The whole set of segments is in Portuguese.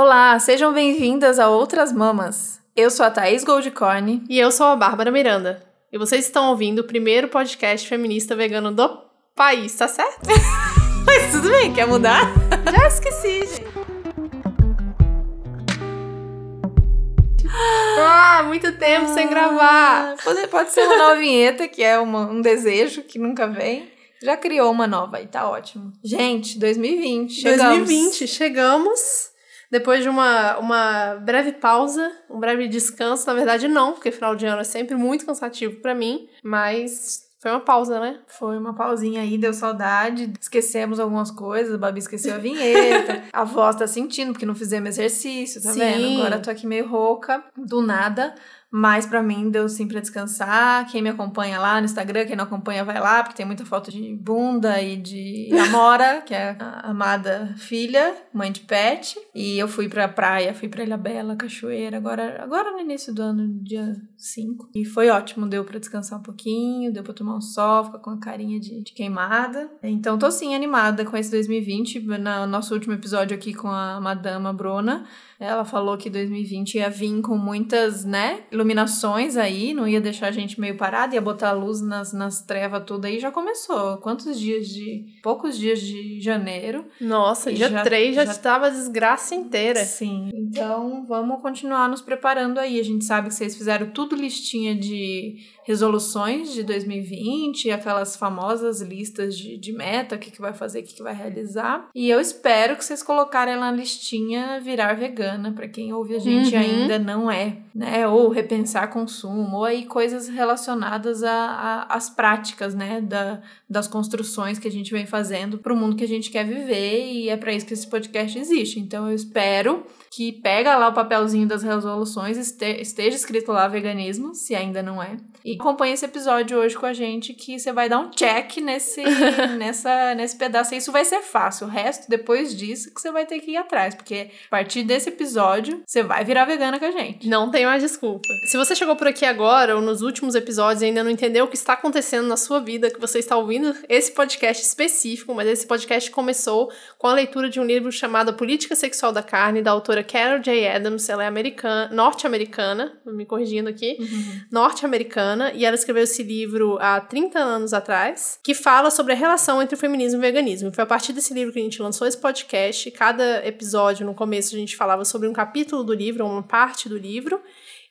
Olá, sejam bem-vindas a Outras Mamas. Eu sou a Thaís Goldcorn. E eu sou a Bárbara Miranda. E vocês estão ouvindo o primeiro podcast feminista vegano do país, tá certo? Mas tudo bem, quer mudar? Já esqueci, gente. Ah, muito tempo sem gravar. Pode, pode ser uma nova vinheta, que é uma- um desejo que nunca vem. Já criou uma nova aí, tá ótimo. Gente, 2020, chegamos. 2020, chegamos. Depois de uma, uma breve pausa, um breve descanso. Na verdade, não, porque final de ano é sempre muito cansativo pra mim. Mas foi uma pausa, né? Foi uma pausinha aí, deu saudade. Esquecemos algumas coisas, a Babi esqueceu a vinheta. a voz tá sentindo, porque não fizemos exercício, tá Sim. vendo? Agora tô aqui meio rouca, do nada. Mas pra mim deu sim pra descansar. Quem me acompanha lá no Instagram, quem não acompanha vai lá, porque tem muita foto de bunda e de Amora, que é a amada filha, mãe de pet. E eu fui pra praia, fui pra Ilha Bela, Cachoeira, agora, agora no início do ano, dia 5. E foi ótimo, deu pra descansar um pouquinho, deu pra tomar um sol, ficar com a carinha de, de queimada. Então tô sim animada com esse 2020. No nosso último episódio aqui com a madama Bruna, ela falou que 2020 ia vir com muitas, né, iluminações aí, não ia deixar a gente meio parada, ia botar luz nas, nas trevas tudo aí. Já começou. Quantos dias de. Poucos dias de janeiro. Nossa, dia já- 3 já, já- estava a desgraça inteira. Sim. Então vamos continuar nos preparando aí. A gente sabe que vocês fizeram tudo listinha de resoluções de 2020, aquelas famosas listas de, de meta, o que, que vai fazer, o que, que vai realizar. E eu espero que vocês colocarem lá na listinha virar vegana, para quem ouve a gente Uhum. ainda não é, né? Ou repensar consumo, ou aí coisas relacionadas às práticas, né? Da, das construções que a gente vem fazendo para o mundo que a gente quer viver e é para isso que esse podcast existe. Então eu espero que pega lá o papelzinho das resoluções, este- esteja escrito lá veganismo, se ainda não é. E acompanhe esse episódio hoje com a gente que você vai dar um check nesse nessa nesse pedaço. Isso vai ser fácil. O resto depois disso que você vai ter que ir atrás, porque a partir desse episódio você vai virar vegana com a gente. Não tem mais desculpa. Se você chegou por aqui agora ou nos últimos episódios e ainda não entendeu o que está acontecendo na sua vida, que você está ouvindo esse podcast específico, mas esse podcast começou com a leitura de um livro chamado Política Sexual da Carne, da autora Carol J. Adams. Ela é americana, norte-americana, me corrigindo aqui, norte-americana, e ela escreveu esse livro há 30 anos atrás, que fala sobre a relação entre o feminismo e o veganismo. Foi a partir desse livro que a gente lançou esse podcast. Cada episódio, no começo, a gente falava sobre um capítulo do livro, ou uma parte do livro.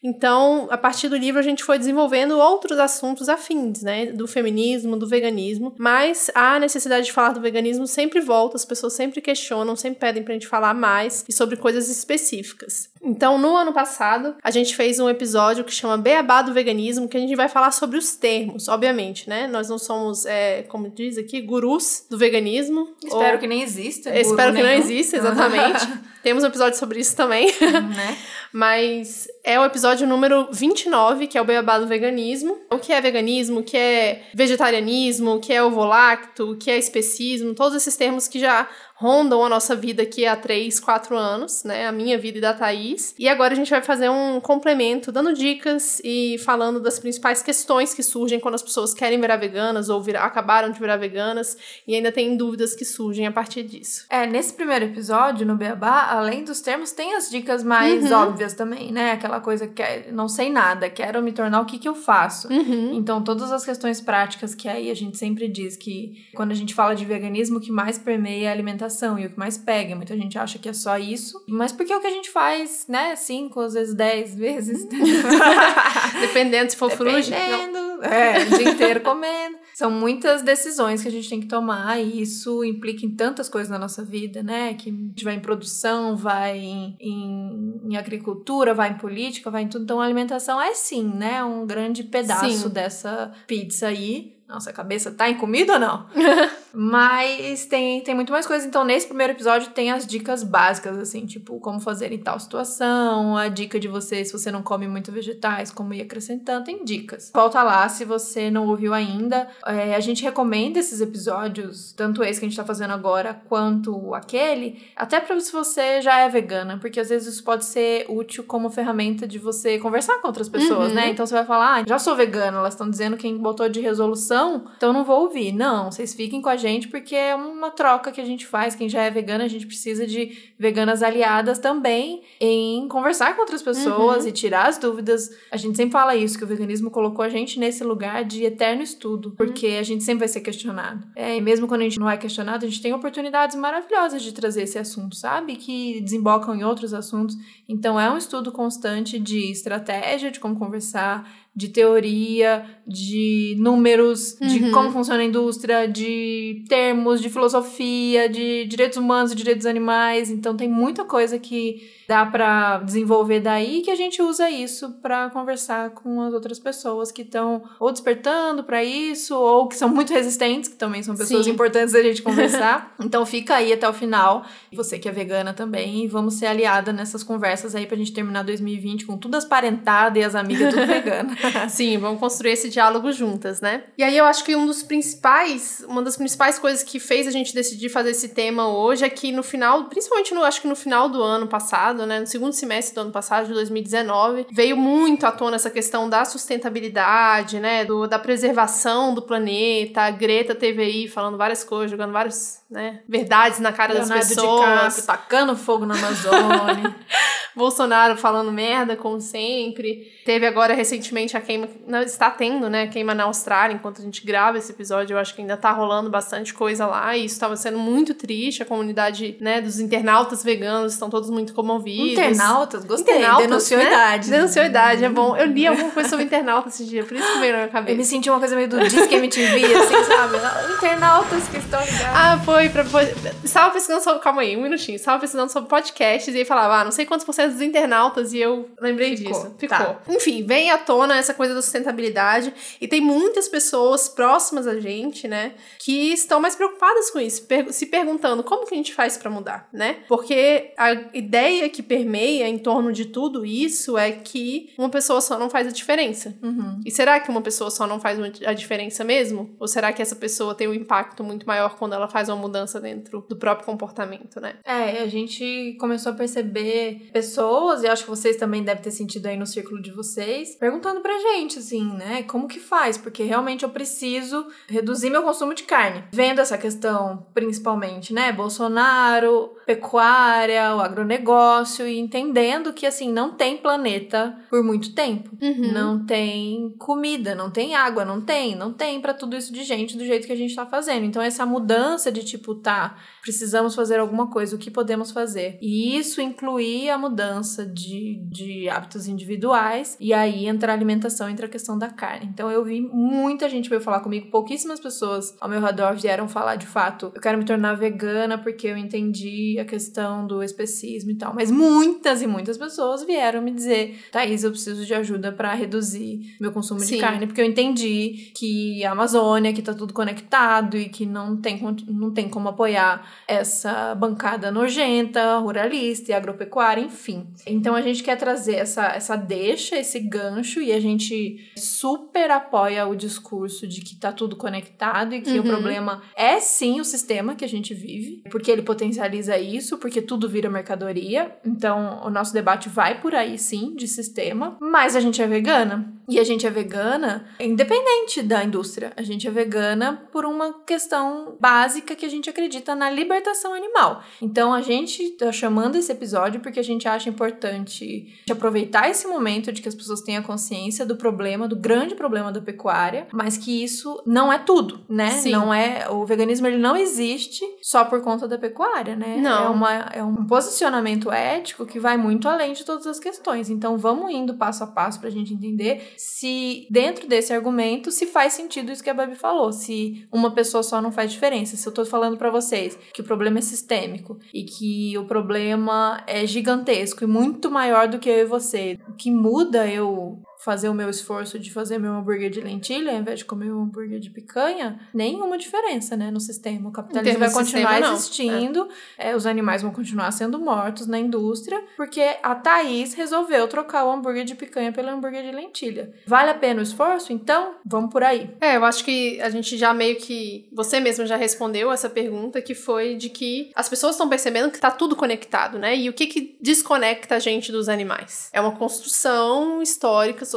Então, a partir do livro, a gente foi desenvolvendo outros assuntos afins, né? Do feminismo, do veganismo. Mas a necessidade de falar do veganismo sempre volta, as pessoas sempre questionam, sempre pedem pra gente falar mais e sobre coisas específicas. Então, no ano passado, a gente fez um episódio que chama Beabá do Veganismo, que a gente vai falar sobre os termos, obviamente, né? Nós não somos, é, como diz aqui, gurus do veganismo. Espero ou- que nem exista. Eu Espero que não exista, exatamente. Temos um episódio sobre isso também. né? Mas é o episódio número 29, que é o Beabá do Veganismo. O que é veganismo, o que é vegetarianismo, o que é ovolacto, o que é especismo, todos esses termos que já rondam a nossa vida aqui há 3, 4 anos, né? A minha vida e da Thaís. E agora a gente vai fazer um complemento, dando dicas e falando das principais questões que surgem quando as pessoas querem virar veganas ou virar- acabaram de virar veganas e ainda tem dúvidas que surgem a partir disso. É, nesse primeiro episódio, no Beabá, além dos termos, tem as dicas mais Uhum. óbvias também, né? Aquela coisa que é, não sei nada, quero me tornar o que que eu faço. Uhum. Então, todas as questões práticas que aí a gente sempre diz que quando a gente fala de veganismo, o que mais permeia é a alimentação e o que mais pega. Muita gente acha que é só isso, mas porque é o que a gente faz, né? Cinco, às vezes dez vezes. Dependendo se for fruta. Dependendo. É, o dia inteiro comendo. São muitas decisões que a gente tem que tomar e isso implica em tantas coisas na nossa vida, né? Que a gente vai em produção, vai em, em, em agricultura, vai em política, vai em tudo. Então, a alimentação é sim, né? Um grande pedaço Sim. dessa pizza aí. Nossa, cabeça tá em comida ou não? Mas tem, tem muito mais coisa. Então, nesse primeiro episódio, tem as dicas básicas, assim, tipo, como fazer em tal situação, a dica de você, se você não come muito vegetais, como ir acrescentando, tem dicas. Volta lá se você não ouviu ainda. É, a gente recomenda esses episódios, tanto esse que a gente tá fazendo agora, quanto aquele, até pra se você já é vegana, porque às vezes isso pode ser útil como ferramenta de você conversar com outras pessoas, Uhum. né? Então você vai falar, ah, já sou vegana, elas estão dizendo quem botou de resolução, então não vou ouvir. Não, vocês fiquem com a gente porque é uma troca que a gente faz. Quem já é vegana, a gente precisa de veganas aliadas também em conversar com outras pessoas Uhum. e tirar as dúvidas. A gente sempre fala isso, que o veganismo colocou a gente nesse lugar de eterno estudo, porque a gente sempre vai ser questionado. É, e mesmo quando a gente não é questionado, a gente tem oportunidades maravilhosas de trazer esse assunto, sabe? Que desembocam em outros assuntos. Então é um estudo constante de estratégia, de como conversar, de teoria, de números, de Uhum. como funciona a indústria, de termos, de filosofia, de direitos humanos e direitos animais. Então tem muita coisa que dá pra desenvolver daí que a gente usa isso pra conversar com as outras pessoas que estão ou despertando pra isso ou que são muito resistentes, que também são pessoas Sim. importantes da gente conversar. então fica aí até o final. Você que é vegana também, e vamos ser aliada nessas conversas aí pra gente terminar 2020 com tudo as parentadas e as amigas tudo vegana. Sim, vamos construir esse diálogo juntas, né? E aí eu acho que um dos principais, uma das principais coisas que fez a gente decidir fazer esse tema hoje é que no final, principalmente no, acho que no final do ano passado, né, no segundo semestre do ano passado, de 2019, veio muito à tona essa questão da sustentabilidade, né, do, da preservação do planeta. A Greta teve aí falando várias coisas, jogando várias, né, verdades na cara das Leonardo pessoas. DiCaprio tacando fogo na Amazônia. Bolsonaro falando merda, como sempre. Teve agora recentemente a queima. Não, está tendo, né? Queima na Austrália, enquanto a gente grava esse episódio. Eu acho que ainda tá rolando bastante coisa lá. E isso estava sendo muito triste. A comunidade, né, dos internautas veganos estão todos muito comovidos. Internautas, gostei. Internautas, Denunciou né? idade. Denunciou idade, é bom. Eu li alguma coisa sobre internauta esse dia, por isso que veio na minha Eu cabeça. me senti uma coisa meio do Disque MTV, assim, sabe? Internautas que estão ligados. Ah, foi pra. foi- Estava pesquisando sobre. Calma aí, um minutinho. Estava pesquisando sobre podcasts e aí falava, ah, não sei quantos por cento dos internautas e eu lembrei Ficou, disso. Ficou. tá. Enfim, vem à tona essa coisa da sustentabilidade e tem muitas pessoas próximas a gente, né, que estão mais preocupadas com isso, per- se perguntando como que a gente faz pra mudar, né? Porque a ideia que permeia em torno de tudo isso é que uma pessoa só não faz a diferença. Uhum. E será que uma pessoa só não faz a diferença mesmo? Ou será que essa pessoa tem um impacto muito maior quando ela faz uma mudança dentro do próprio comportamento, né? É, a gente começou a perceber pessoas, e acho que vocês também devem ter sentido aí no círculo de vocês, perguntando pra gente, assim, né? Como que faz? Porque realmente eu preciso reduzir meu consumo de carne. Vendo essa questão, principalmente, né? Bolsonaro, pecuária, o agronegócio, e entendendo que, assim, não tem planeta por muito tempo. Uhum. Não tem comida, não tem água, não tem, não tem pra tudo isso de gente do jeito que a gente tá fazendo. Então essa mudança de tipo, tá, precisamos fazer alguma coisa, o que podemos fazer? E isso incluía a mudança de, de hábitos individuais e aí entra a alimentação, entra a questão da carne. Então eu vi muita gente veio falar comigo, pouquíssimas pessoas ao meu redor vieram falar de fato, eu quero me tornar vegana porque eu entendi a questão do especismo e tal. Mas muitas e muitas pessoas vieram me dizer, Thaís, eu preciso de ajuda pra reduzir meu consumo Sim. de carne, porque eu entendi que a Amazônia, que tá tudo conectado e que não tem, não tem como apoiar essa bancada nojenta, ruralista e agropecuária, enfim. Então a gente quer trazer essa, essa deixa, esse gancho, e a gente super apoia o discurso de que tá tudo conectado e que Uhum. o problema é sim o sistema que a gente vive, porque ele potencializa isso, porque tudo vira mercadoria. Então o nosso debate vai por aí sim, de sistema. Mas a gente é vegana. E a gente é vegana independente da indústria. A gente é vegana por uma questão básica que a gente acredita na libertação animal. Então a gente tá chamando esse episódio porque a gente acha importante aproveitar esse momento de que as pessoas tenham consciência do problema, do grande problema da pecuária, mas que isso não é tudo, né? Sim. Não é o veganismo ele não existe só por conta da pecuária, né? Não. É, uma, é um posicionamento ético que vai muito além de todas as questões. Então vamos indo passo a passo pra gente entender se dentro desse argumento se faz sentido isso que a Babi falou, se uma pessoa só não faz diferença. Se eu tô falando pra vocês que o problema é sistêmico e que o problema é gigantesco e muito maior do que eu e você, o que muda eu fazer o meu esforço de fazer meu hambúrguer de lentilha ao invés de comer um hambúrguer de picanha, nenhuma diferença, né, no sistema. O capitalismo vai continuar sistema, existindo, é, os animais vão continuar sendo mortos na indústria, porque a Thaís resolveu trocar o hambúrguer de picanha pelo hambúrguer de lentilha. Vale a pena o esforço? Então, vamos por aí. É, eu acho que a gente já meio que. Você mesmo já respondeu essa pergunta, que foi de que as pessoas estão percebendo que tá tudo conectado, né? E o que que desconecta a gente dos animais? É uma construção histórica, social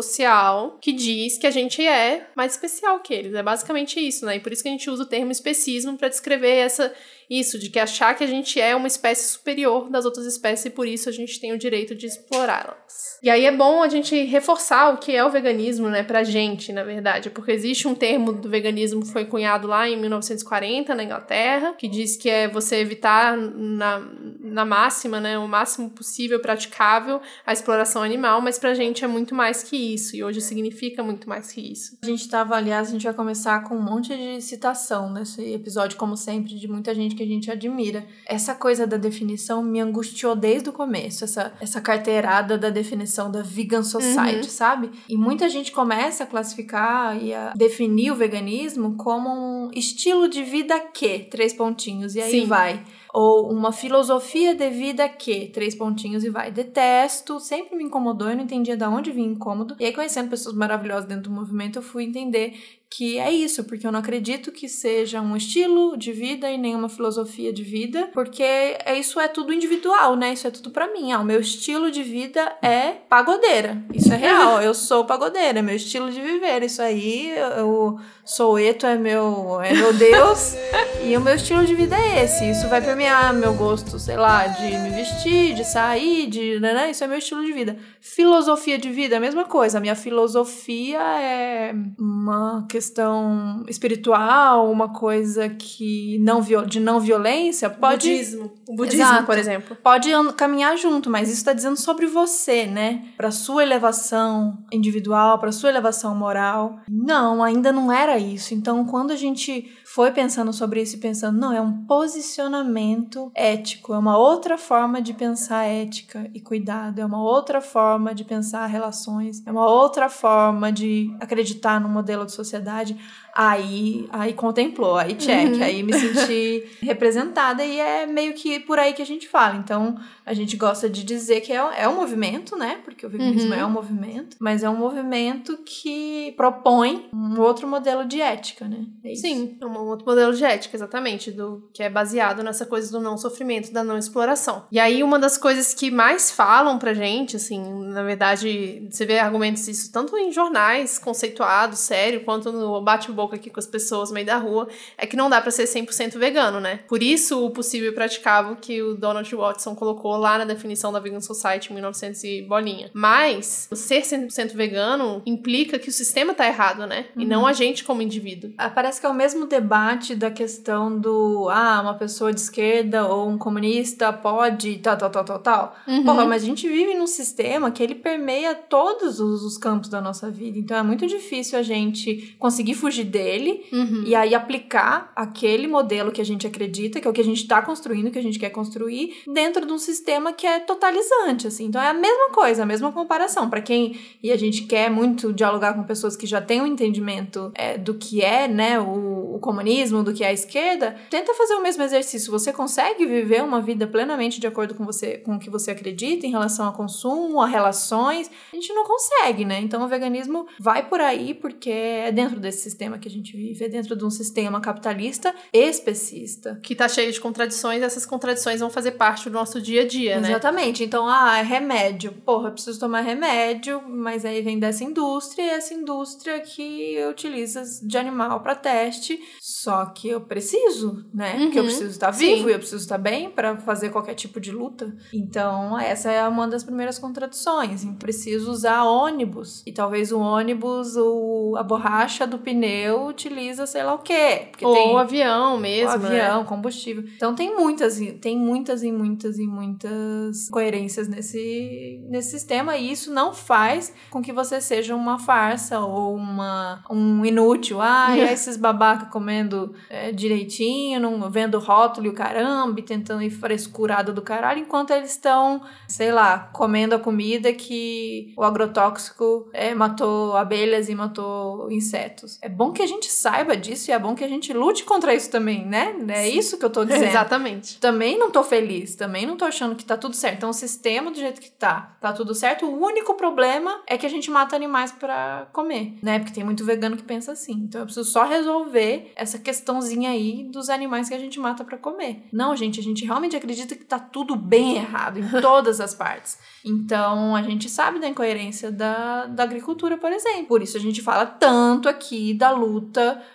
que diz que a gente é mais especial que eles. É basicamente isso, né? E por isso que a gente usa o termo especismo para descrever essa isso, de que achar que a gente é uma espécie superior das outras espécies e por isso a gente tem o direito de explorá-las. E aí é bom a gente reforçar o que é o veganismo, né, pra gente, na verdade, porque existe um termo do veganismo que foi cunhado lá em 1940 na Inglaterra, que diz que é você evitar na, na máxima, né, o máximo possível praticável a exploração animal, mas pra gente é muito mais que isso, e hoje significa muito mais que isso. A gente tava, aliás, a gente vai começar com um monte de citação nesse episódio, como sempre, de muita gente que a gente admira. Essa coisa da definição me angustiou desde o começo, essa, essa carteirada da definição da vegan society, uhum. sabe? E muita gente começa a classificar e a definir o veganismo como um estilo de vida que, três pontinhos, e aí Sim. vai ou uma filosofia de vida que, três pontinhos e vai. Detesto, sempre me incomodou, eu não entendia de onde vinha incômodo. E aí, conhecendo pessoas maravilhosas dentro do movimento, eu fui entender que é isso, porque eu não acredito que seja um estilo de vida e nenhuma filosofia de vida, porque é, isso é tudo individual, né? Isso é tudo para mim. Ah, o meu estilo de vida é pagodeira. Isso é real. eu sou pagodeira, é meu estilo de viver. Isso aí, o Soueto é meu, é meu Deus e o meu estilo de vida é esse. Isso vai permear meu gosto, sei lá, de me vestir, de sair, de. Né, né? Isso é meu estilo de vida. Filosofia de vida, a mesma coisa. A minha filosofia é uma questão questão espiritual, uma coisa que não de não violência, pode. Budismo. O budismo, Exato. por exemplo. Pode caminhar junto, mas isso está dizendo sobre você, né? Para sua elevação individual, para sua elevação moral. Não, ainda não era isso. Então, quando a gente foi pensando sobre isso e pensando, não, é um posicionamento ético, é uma outra forma de pensar ética e cuidado, é uma outra forma de pensar relações, é uma outra forma de acreditar no modelo de sociedade. Aí, aí contemplou, aí check, uhum. aí me senti representada e é meio que por aí que a gente fala. Então, a gente gosta de dizer que é, é um movimento, né? Porque o veganismo uhum. é um movimento, mas é um movimento que propõe um outro modelo de ética, né? É Sim, um outro modelo de ética, exatamente, do que é baseado nessa coisa do não sofrimento, da não exploração. E aí, uma das coisas que mais falam pra gente, assim, na verdade, você vê argumentos isso tanto em jornais conceituados, sério, quanto no bate boca aqui com as pessoas no meio da rua, é que não dá para ser 100% vegano, né? Por isso o possível e praticável que o Donald Watson colocou lá na definição da Vegan Society em 1900 e bolinha. Mas ser 100% vegano implica que o sistema tá errado, né? Uhum. E não a gente como indivíduo. Ah, parece que é o mesmo debate da questão do ah, uma pessoa de esquerda ou um comunista pode tal, tal, tal, tal, tal. Uhum. Porra, mas a gente vive num sistema que ele permeia todos os, os campos da nossa vida. Então é muito difícil a gente conseguir fugir dele uhum. e aí aplicar aquele modelo que a gente acredita, que é o que a gente está construindo, que a gente quer construir, dentro de um sistema que é totalizante, assim. Então é a mesma coisa, a mesma comparação. para quem. E a gente quer muito dialogar com pessoas que já têm um entendimento é, do que é, né, o, o comunismo, do que é a esquerda, tenta fazer o mesmo exercício. Você consegue viver uma vida plenamente de acordo com você, com o que você acredita em relação a consumo, a relações? A gente não consegue, né? Então o veganismo vai por aí porque é dentro desse sistema que a gente vive, é dentro de um sistema capitalista especista. Que tá cheio de contradições, e essas contradições vão fazer parte do nosso dia a dia, né? Exatamente. Então, ah, é remédio. Porra, eu preciso tomar remédio, mas aí vem dessa indústria, e essa indústria que utiliza de animal para teste. Só que eu preciso, né? Uhum. Porque eu preciso estar vivo Sim. e eu preciso estar bem para fazer qualquer tipo de luta. Então, essa é uma das primeiras contradições. Eu preciso usar ônibus. E talvez o ônibus, o, a borracha do pneu utiliza sei lá o quê. Ou tem, avião mesmo. Né? avião, né? combustível. Então tem muitas, tem muitas e muitas e muitas coerências nesse, nesse sistema e isso não faz com que você seja uma farsa ou uma, um inútil. Ah, e esses babaca comendo é, direitinho, não, vendo rótulo e o caramba, e tentando ir frescurado do caralho, enquanto eles estão, sei lá, comendo a comida que o agrotóxico é, matou abelhas e matou insetos. É bom que que a gente saiba disso e é bom que a gente lute contra isso também, né? É Sim. isso que eu tô dizendo. Exatamente. Também não tô feliz, também não tô achando que tá tudo certo. Então, o sistema do jeito que tá, tá tudo certo. O único problema é que a gente mata animais para comer, né? Porque tem muito vegano que pensa assim. Então, eu preciso só resolver essa questãozinha aí dos animais que a gente mata para comer. Não, gente, a gente realmente acredita que tá tudo bem errado em todas as partes. Então, a gente sabe da incoerência da, da agricultura, por exemplo. Por isso a gente fala tanto aqui da luta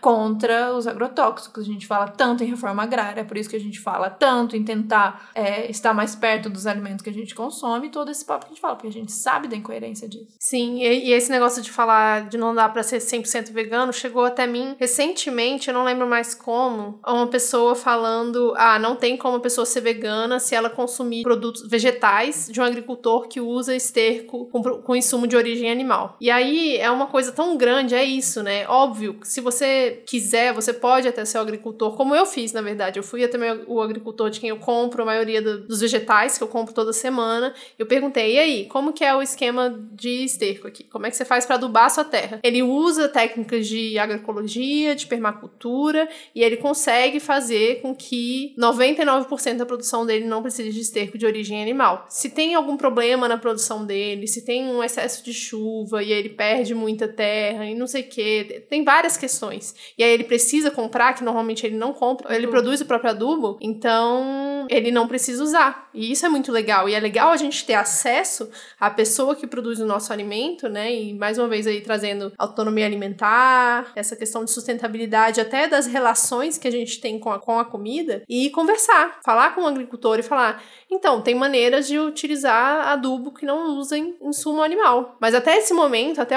contra os agrotóxicos, a gente fala tanto em reforma agrária, por isso que a gente fala tanto em tentar é, estar mais perto dos alimentos que a gente consome, todo esse papo que a gente fala, porque a gente sabe da incoerência disso. Sim, e, e esse negócio de falar de não dar para ser 100% vegano chegou até mim recentemente, eu não lembro mais como, uma pessoa falando: ah, não tem como a pessoa ser vegana se ela consumir produtos vegetais de um agricultor que usa esterco com, com insumo de origem animal. E aí é uma coisa tão grande, é isso, né? Óbvio, se você quiser, você pode até ser o agricultor, como eu fiz, na verdade. Eu fui até o agricultor de quem eu compro a maioria do, dos vegetais que eu compro toda semana. Eu perguntei, e aí, como que é o esquema de esterco aqui? Como é que você faz para adubar a sua terra? Ele usa técnicas de agroecologia, de permacultura, e ele consegue fazer com que 99% da produção dele não precise de esterco de origem animal. Se tem algum problema na produção dele, se tem um excesso de chuva e ele perde muita terra e não sei o que, tem várias questões. E aí ele precisa comprar, que normalmente ele não compra, ele produz o próprio adubo, então ele não precisa usar. E isso é muito legal. E é legal a gente ter acesso à pessoa que produz o nosso alimento, né? E mais uma vez aí trazendo autonomia alimentar, essa questão de sustentabilidade, até das relações que a gente tem com a, com a comida, e conversar, falar com o agricultor e falar: então, tem maneiras de utilizar adubo que não usem insumo animal. Mas até esse momento, até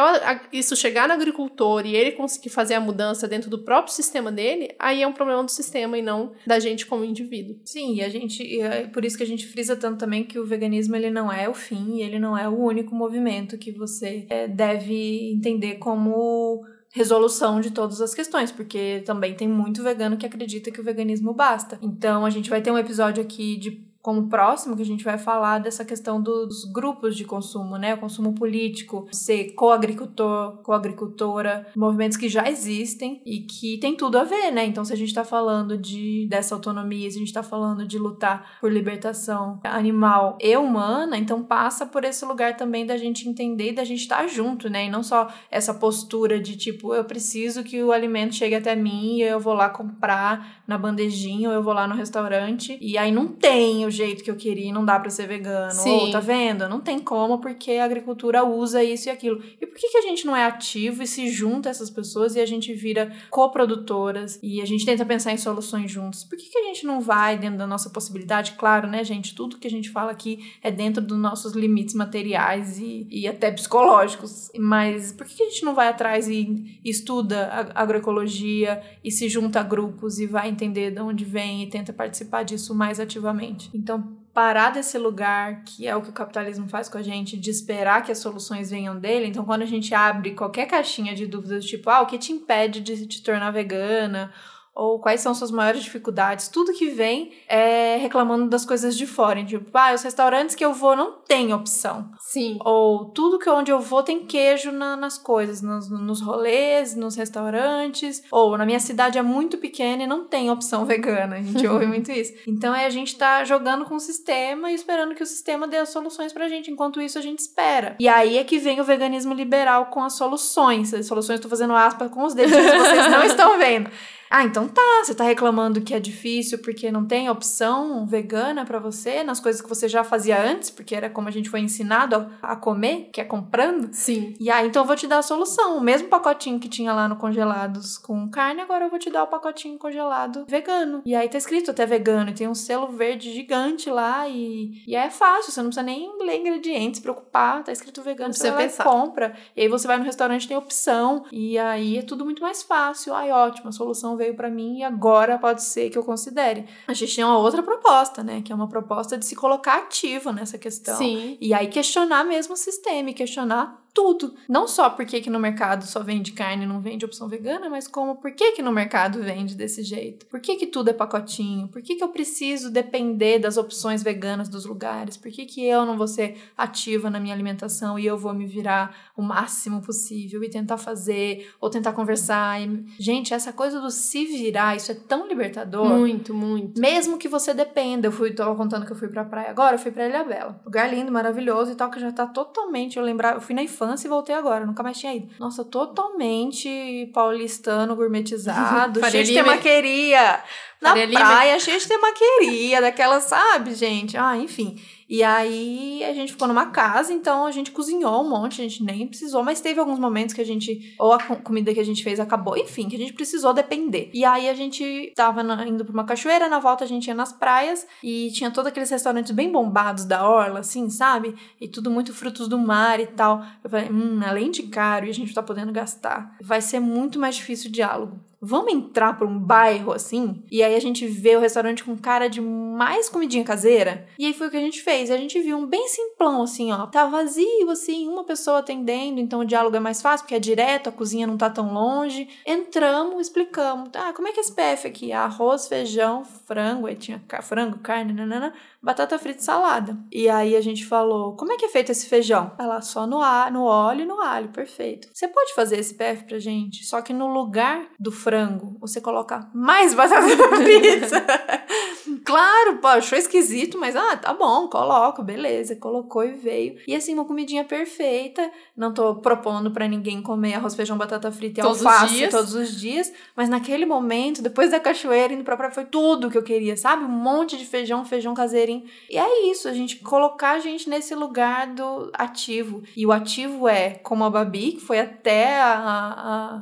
isso chegar no agricultor e ele conseguir fazer a mudança dentro do próprio sistema dele, aí é um problema do sistema e não da gente como indivíduo. Sim, e a gente, é por isso que a gente frisa tanto também que o veganismo ele não é o fim, ele não é o único movimento que você é, deve entender como resolução de todas as questões, porque também tem muito vegano que acredita que o veganismo basta. Então a gente vai ter um episódio aqui de como próximo que a gente vai falar dessa questão dos grupos de consumo, né? O consumo político, ser co-agricultor, co-agricultora, movimentos que já existem e que tem tudo a ver, né? Então, se a gente está falando de dessa autonomia, se a gente está falando de lutar por libertação animal e humana, então passa por esse lugar também da gente entender e da gente estar tá junto, né? E não só essa postura de tipo, eu preciso que o alimento chegue até mim e eu vou lá comprar na bandejinha ou eu vou lá no restaurante e aí não tem o jeito que eu queria e não dá para ser vegano. Sim. Ou, tá vendo? Não tem como porque a agricultura usa isso e aquilo. E por que, que a gente não é ativo e se junta a essas pessoas e a gente vira coprodutoras e a gente tenta pensar em soluções juntos? Por que, que a gente não vai dentro da nossa possibilidade? Claro, né, gente? Tudo que a gente fala aqui é dentro dos nossos limites materiais e, e até psicológicos. Mas por que, que a gente não vai atrás e, e estuda agroecologia e se junta a grupos e vai entender de onde vem e tenta participar disso mais ativamente? Então, parar desse lugar, que é o que o capitalismo faz com a gente, de esperar que as soluções venham dele. Então, quando a gente abre qualquer caixinha de dúvidas, tipo, ah, o que te impede de te tornar vegana? ou quais são suas maiores dificuldades, tudo que vem é reclamando das coisas de fora. Tipo, ah, os restaurantes que eu vou não tem opção. Sim. Ou tudo que onde eu vou tem queijo na, nas coisas, nos, nos rolês, nos restaurantes. Ou na minha cidade é muito pequena e não tem opção vegana. A gente ouve muito isso. Então é a gente tá jogando com o sistema e esperando que o sistema dê as soluções pra gente. Enquanto isso, a gente espera. E aí é que vem o veganismo liberal com as soluções. As soluções, tô fazendo aspas com os dedos, vocês não estão vendo. Ah, então tá, você tá reclamando que é difícil porque não tem opção vegana para você nas coisas que você já fazia antes, porque era como a gente foi ensinado a, comer, que é comprando? Sim. E aí, então eu vou te dar a solução. O mesmo pacotinho que tinha lá no congelados com carne, agora eu vou te dar o pacotinho congelado vegano. E aí tá escrito até vegano, e tem um selo verde gigante lá e, e é fácil, você não precisa nem ler ingredientes, preocupar, tá escrito vegano, você vai pensar. compra. E aí você vai no restaurante, tem opção, e aí é tudo muito mais fácil. Ai, ótimo, a solução veio para mim e agora pode ser que eu considere. A gente tem uma outra proposta, né? Que é uma proposta de se colocar ativo nessa questão. Sim. E aí questionar mesmo o sistema e questionar tudo. Não só porque que no mercado só vende carne e não vende opção vegana, mas como por que que no mercado vende desse jeito? Por que que tudo é pacotinho? Por que que eu preciso depender das opções veganas dos lugares? Por que que eu não vou ser ativa na minha alimentação e eu vou me virar o máximo possível e tentar fazer ou tentar conversar? E... Gente, essa coisa do se virar, isso é tão libertador. Muito, muito. Mesmo que você dependa. Eu fui, tava contando que eu fui pra praia agora, eu fui pra Ilha Bela. Lugar lindo, maravilhoso e tal, que já tá totalmente. Eu lembrava, eu fui na infância e voltei agora, nunca mais tinha ido. Nossa, totalmente paulistano, gourmetizado, cheio de temaqueria. Na praia, cheio de temaqueria, daquela, sabe, gente? Ah, enfim. E aí a gente ficou numa casa, então a gente cozinhou um monte, a gente nem precisou, mas teve alguns momentos que a gente, ou a co- comida que a gente fez acabou, enfim, que a gente precisou depender. E aí a gente tava na- indo pra uma cachoeira, na volta a gente ia nas praias e tinha todos aqueles restaurantes bem bombados da orla, assim, sabe? E tudo muito frutos do mar e tal. Eu falei, hum, além de caro e a gente tá podendo gastar, vai ser muito mais difícil o diálogo. Vamos entrar pra um bairro assim? E aí a gente vê o restaurante com cara de mais comidinha caseira? E aí foi o que a gente fez. A gente viu um bem simplão assim, ó. Tá vazio, assim, uma pessoa atendendo, então o diálogo é mais fácil, porque é direto, a cozinha não tá tão longe. Entramos, explicamos. Ah, como é que é esse PF aqui? Arroz, feijão, frango, aí tinha frango, carne, nanana, batata frita e salada. E aí a gente falou: como é que é feito esse feijão? Ela só no, a, no óleo e no alho, perfeito. Você pode fazer esse PF pra gente? Só que no lugar do frango, você coloca mais batata frita. Claro, pô, achou esquisito, mas ah, tá bom, coloca, beleza. Colocou e veio. E assim, uma comidinha perfeita. Não tô propondo pra ninguém comer arroz, feijão, batata frita e Todos os alface dias. todos os dias. Mas naquele momento, depois da cachoeira, indo pra praia, foi tudo que eu queria, sabe? Um monte de feijão, feijão caseirinho. E é isso, a gente colocar a gente nesse lugar do ativo. E o ativo é, como a Babi, que foi até a,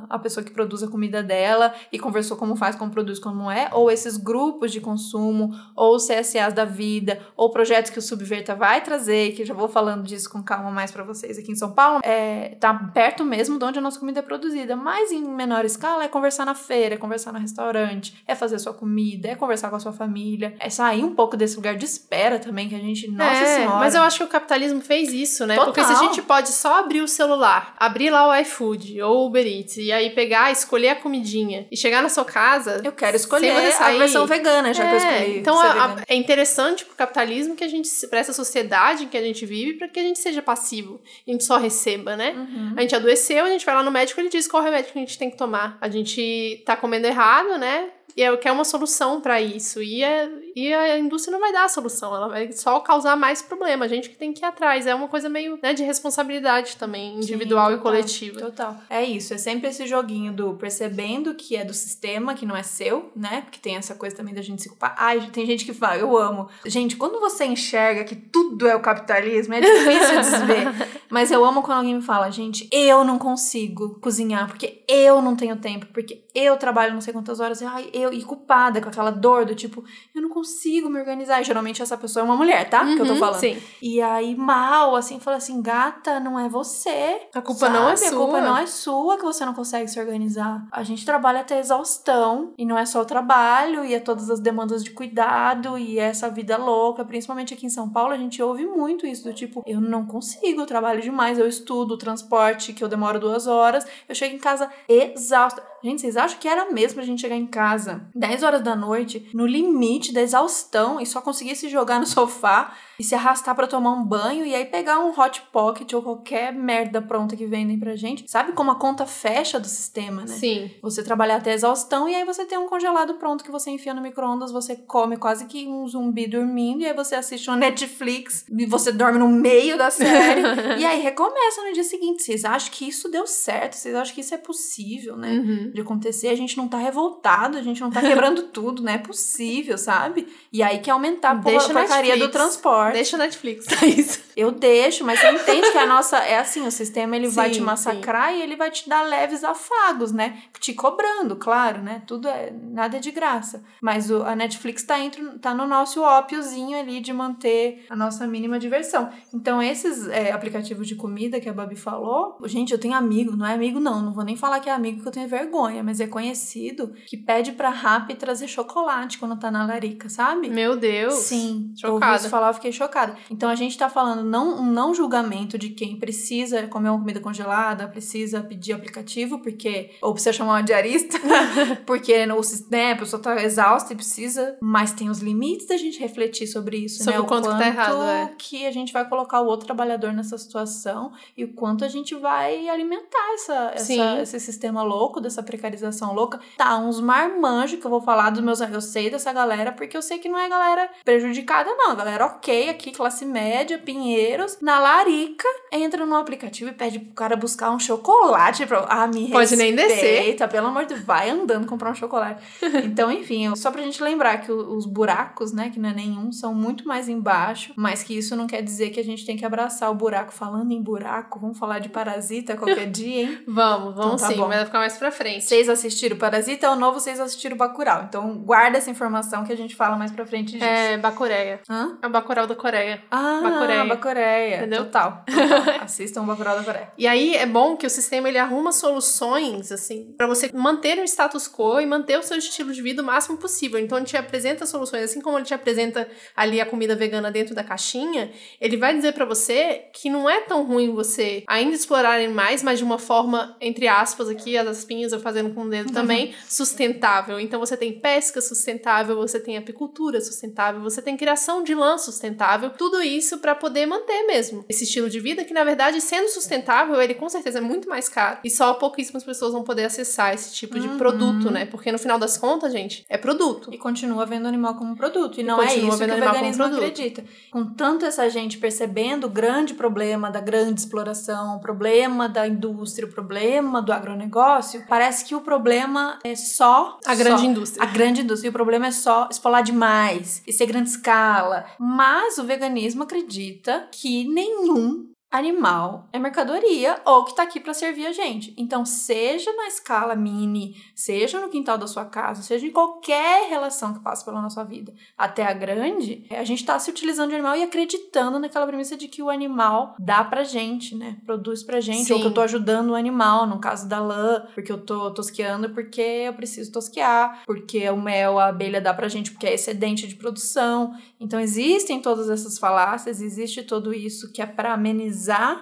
a, a pessoa que produz a comida dela e conversou como faz, como produz, como é, ou esses grupos de consumo, ou CSAs da vida, ou projetos que o Subverta vai trazer, que eu já vou falando disso com calma mais pra vocês aqui em São Paulo, é, tá perto mesmo de onde a nossa comida é produzida, mas em menor escala é conversar na feira, é conversar no restaurante, é fazer sua comida, é conversar com a sua família, é sair um pouco desse lugar de espera também, que a gente, nossa é, senhora. mas eu acho que o capitalismo fez isso, né? Total. Porque se a gente pode só abrir o celular, abrir lá o iFood ou o Uber Eats, e aí pegar, escolher a comidinha e chegar na sua casa. Eu quero escolher a versão vegana, já que eu É, escolhi. Então a- a- é interessante pro capitalismo que a gente, pra essa sociedade em que a gente vive, para que a gente seja passivo, a gente só receba, né? Uhum. A gente adoeceu, a gente vai lá no médico, ele diz qual remédio que a gente tem que tomar. A gente tá comendo errado, né? E eu quero uma solução pra isso. E a, e a indústria não vai dar a solução, ela vai só causar mais problema. A gente que tem que ir atrás. É uma coisa meio né, de responsabilidade também, individual Sim, e total, coletiva. Total. É isso, é sempre esse joguinho do percebendo que é do sistema, que não é seu, né? Porque tem essa coisa também da gente se culpar. Ai, tem gente que fala, eu amo. Gente, quando você enxerga que tudo é o capitalismo, é difícil desver. Mas eu amo quando alguém me fala, gente, eu não consigo cozinhar, porque eu não tenho tempo, porque eu trabalho não sei quantas horas, ai, eu, e culpada com aquela dor do tipo, eu não consigo me organizar. E geralmente essa pessoa é uma mulher, tá? que eu tô Uhum, falando. Sim. E aí, mal, assim, fala assim, gata, não é você. A culpa não é Sabe? sua. A culpa não é sua que você não consegue se organizar. A gente trabalha até exaustão. E não é só o trabalho, e é todas as demandas de cuidado, e é essa vida louca. Principalmente aqui em São Paulo, a gente ouve muito isso, do tipo, eu não consigo, eu trabalho demais, eu estudo, transporte, que eu demoro duas horas, eu chego em casa exausta. Gente, vocês acham que era mesmo a gente chegar em casa 10 horas da noite, no limite da exaustão, e só conseguir se jogar no sofá e se arrastar pra tomar um banho e aí pegar um hot pocket ou qualquer merda pronta que vendem pra gente? Sabe como a conta fecha do sistema, né? Sim. Você trabalhar até exaustão e aí você tem um congelado pronto que você enfia no micro-ondas, você come quase que um zumbi dormindo, e aí você assiste uma Netflix e você dorme no meio da série. e aí recomeça no dia seguinte. Vocês acham que isso deu certo? Vocês acham que isso é possível, né? Uhum. De acontecer, a gente não tá revoltado, a gente não tá quebrando tudo, não é possível, sabe? E aí quer aumentar a porra- porcaria do transporte. Deixa o Netflix, é isso. Eu deixo, mas você entende que a nossa. É assim, o sistema ele vai Sim, te massacrar e ele vai te dar leves afagos, né? Te cobrando, claro, né? Tudo é. Nada é de graça. Mas o, a Netflix tá, entre, tá no nosso ópiozinho ali de manter a nossa mínima diversão. Então, esses é, aplicativos de comida que a Babi falou, gente, eu tenho amigo, não é amigo, não. Não vou nem falar que é amigo que eu tenho vergonha, mas é conhecido que pede pra Rappi trazer chocolate quando tá na larica, sabe? Meu Deus. Sim, eu ouvi Chocada. isso falar, eu fiquei chocada. Então a gente tá falando não, um não julgamento de quem precisa comer uma comida congelada, precisa pedir aplicativo, porque. Ou precisa chamar uma diarista, porque no, né, a pessoa tá exausta e precisa. Mas tem os limites da gente refletir sobre isso, Sobre né? o quanto que tá errado, é. que a gente vai colocar o outro trabalhador nessa situação e o quanto a gente vai alimentar essa, essa, esse sistema louco, dessa precarização louca. Tá, uns marmanjos que eu vou falar dos meus. Eu sei dessa galera, porque eu sei que não é galera prejudicada, não. A galera ok aqui, classe média, Pinheiros, na larica, entra no aplicativo e pede pro cara buscar um chocolate pra. Ah, me Pode nem descer. respeita, pelo amor de Deus, vai andando comprar um chocolate. Então, enfim, só pra gente lembrar que os buracos, né, que não é nenhum, são muito mais embaixo, mas que isso não quer dizer que a gente tem que abraçar o buraco. Falando em buraco, vamos falar de Parasita qualquer dia, hein? Vamos, vamos Então tá sim, bom. vai ficar mais pra frente. Vocês assistiram Parasita, é o novo vocês assistiram Bacurau. Então, guarda essa informação que a gente fala mais pra frente disso. É Bacureia. Hã? É o Bacurau da Coreia. Ah, Bacureia. Bacureia. Entendeu? Total. total. Assistam o Bacurau da Coreia. E aí é bom que o sistema ele arruma soluções assim pra você manter o status quo e manter o seu estilo de vida o máximo possível. Então ele te apresenta soluções, assim como ele te apresenta ali a comida vegana dentro da caixinha, ele vai dizer pra você que não é tão ruim você ainda explorar animais, mas de uma forma entre aspas aqui as aspinhas eu fazendo com o dedo também sustentável. Então você tem pesca sustentável, você tem apicultura sustentável, você tem criação de lã sustentável, tudo isso pra poder manter mesmo esse estilo de vida que na verdade sendo sustentável ele com certeza é muito mais caro e só pouquíssimas pessoas vão poder acessar esse tipo de Uhum. produto, né? Porque no final das contas, gente, é produto. E continua vendo o animal como produto. E, E não é isso que vendo o animal como veganismo acredita. Com tanto essa gente percebendo o grande problema da grande exploração, o problema da indústria, o problema do agronegócio, parece que o problema é só A grande só- indústria. A grande indústria. E o problema é só explorar demais e ser grande escala. Mas o veganismo acredita que nenhum animal é mercadoria ou que tá aqui para servir a gente. Então, seja na escala mini, seja no quintal da sua casa, seja em qualquer relação que passa pela nossa vida, até a grande, a gente tá se utilizando de animal e acreditando naquela premissa de que o animal dá pra gente, né? Produz pra gente, ou Sim. que eu tô ajudando o animal, no caso da lã, porque eu tô tosqueando porque eu preciso tosquear, porque o mel, a abelha dá pra gente porque é excedente de produção. Então existem todas essas falácias, existe tudo isso que é para amenizar,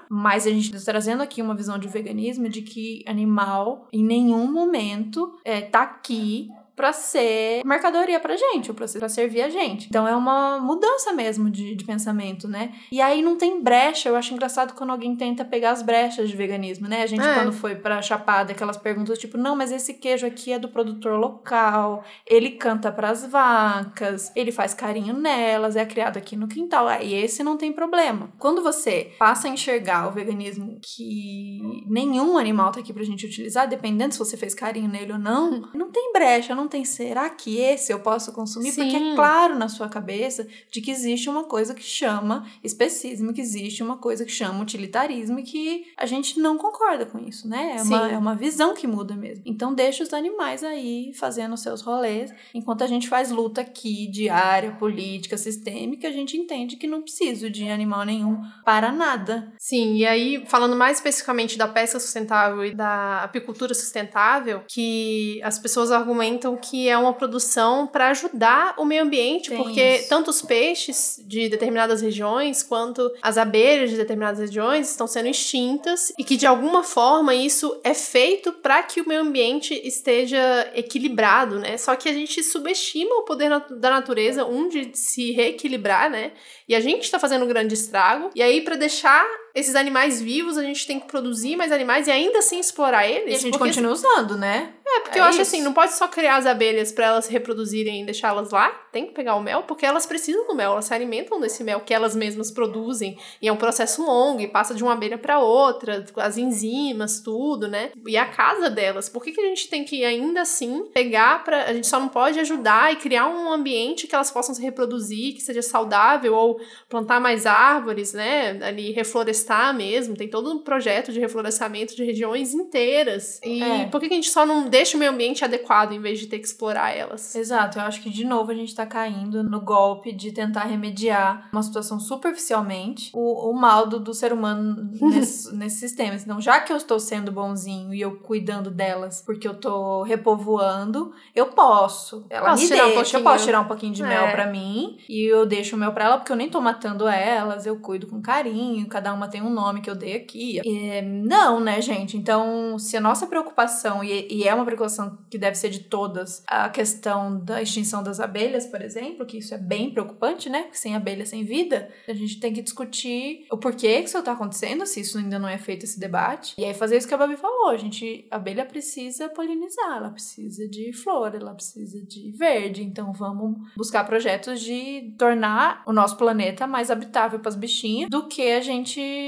mas a gente está trazendo aqui uma visão de veganismo de que animal em nenhum momento é, tá aqui para ser mercadoria pra gente, ou pra, ser- pra servir a gente. Então é uma mudança mesmo de, de pensamento, né? E aí não tem brecha. Eu acho engraçado quando alguém tenta pegar as brechas de veganismo, né? A gente, É. quando foi pra Chapada, aquelas perguntas tipo, não, mas esse queijo aqui é do produtor local, ele canta pras vacas, ele faz carinho nelas, é criado aqui no quintal. Aí esse não tem problema. Quando você passa a enxergar o veganismo que nenhum animal tá aqui pra gente utilizar, dependendo se você fez carinho nele ou não, não tem brecha, não tem será que esse eu posso consumir? Porque Sim. é claro na sua cabeça de que existe uma coisa que chama especismo, que existe uma coisa que chama utilitarismo e que a gente não concorda com isso, né? É uma, é uma visão que muda mesmo. Então deixa os animais aí fazendo seus rolês, enquanto a gente faz luta aqui diária, política, sistêmica, a gente entende que não preciso de animal nenhum para nada. Sim, e aí, falando mais especificamente da pesca sustentável e da apicultura sustentável, que as pessoas argumentam que é uma produção para ajudar o meio ambiente, Tem porque isso. tanto os peixes de determinadas regiões quanto as abelhas de determinadas regiões estão sendo extintas e que de alguma forma isso é feito para que o meio ambiente esteja equilibrado, né? Só que a gente subestima o poder da natureza, um de se reequilibrar, né? E a gente tá fazendo um grande estrago. E aí, para deixar esses animais vivos, a gente tem que produzir mais animais e ainda assim explorar eles. E a gente porque, continua usando, né? É, porque é eu acho isso. assim, não pode só criar as abelhas para elas se reproduzirem e deixá-las lá. Tem que pegar o mel, porque elas precisam do mel, elas se alimentam desse mel que elas mesmas produzem. E é um processo longo e passa de uma abelha para outra, as enzimas, tudo, né? E a casa delas. Por que, que a gente tem que ainda assim pegar para A gente só não pode ajudar e criar um ambiente que elas possam se reproduzir, que seja saudável, ou plantar mais árvores, né? Ali reflorestar mesmo, tem todo um projeto de reflorestamento de regiões inteiras. E É. por que que a gente só não deixa o meio ambiente adequado em vez de ter que explorar elas? Exato, eu acho que de novo a gente tá caindo no golpe de tentar remediar uma situação superficialmente o, o mal do, do ser humano nesse, nesse sistema. Então, já que eu estou sendo bonzinho e eu cuidando delas porque eu tô repovoando, eu posso. Ela Posso me tirar um deixa, eu pouquinho. posso tirar um pouquinho de É. mel pra mim e eu deixo o mel pra ela porque eu nem tô matando elas, eu cuido com carinho, cada uma tem um nome que eu dei aqui. E, não, né, gente? Então, se a nossa preocupação, e, e é uma preocupação que deve ser de todas, a questão da extinção das abelhas, por exemplo, que isso é bem preocupante, né? Porque sem abelha, sem vida, a gente tem que discutir o porquê que isso tá acontecendo, se isso ainda não é feito esse debate. E aí fazer isso que a Babi falou, a gente, a abelha precisa polinizar, ela precisa de flor, ela precisa de verde, então vamos buscar projetos de tornar o nosso planeta mais habitável para as bichinhas do que a gente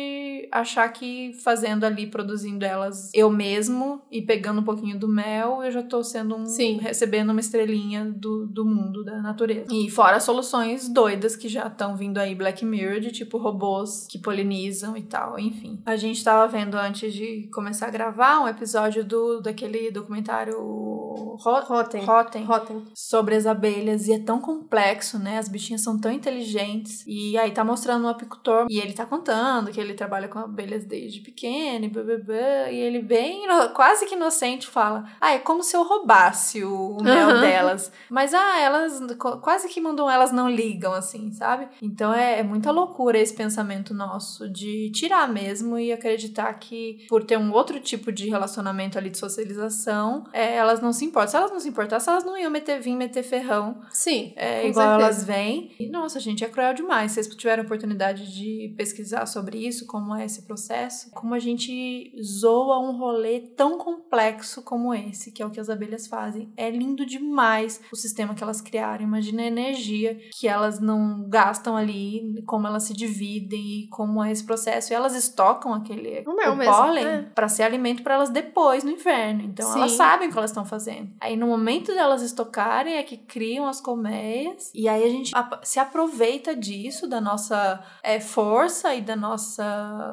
achar que fazendo ali, produzindo elas eu mesmo e pegando um pouquinho do mel, eu já tô sendo um. Sim. recebendo uma estrelinha do, do mundo, da natureza. E fora soluções doidas que já estão vindo aí, Black Mirror, de tipo robôs que polinizam e tal, enfim. A gente tava vendo antes de começar a gravar um episódio do daquele documentário Ro- Rotem. Rotem Rotem. sobre as abelhas e é tão complexo, né? As bichinhas são tão inteligentes. E aí tá mostrando um apicultor e ele tá contando que ele trabalha com abelhas desde pequeno e blá, blá, blá, e ele bem quase que inocente fala: "Ah, é como se eu roubasse o, mel Aham. delas". Mas ah, elas quase que mandam elas não ligam assim, sabe? Então é, é muita loucura esse pensamento nosso de tirar mesmo e acreditar que por ter um outro tipo de relacionamento ali de socialização, é, elas não se importam. Se elas não se importassem, elas não iam meter, vir meter ferrão Sim. é, igual certeza. elas vêm. E, nossa, gente, é cruel demais. Vocês tiveram oportunidade de pesquisar sobre isso, como é esse processo, como a gente zoa um rolê tão complexo como esse, que é o que as abelhas fazem. É lindo demais o sistema que elas criaram. Imagina a energia que elas não gastam ali, como elas se dividem e como é esse processo. E elas estocam aquele O o mesmo, pólen é. para ser alimento para elas depois no inverno. Então elas Sim. sabem o que elas estão fazendo. Aí no momento delas estocarem é que criam as colmeias e aí a gente se aproveita disso da nossa é, força e da nossa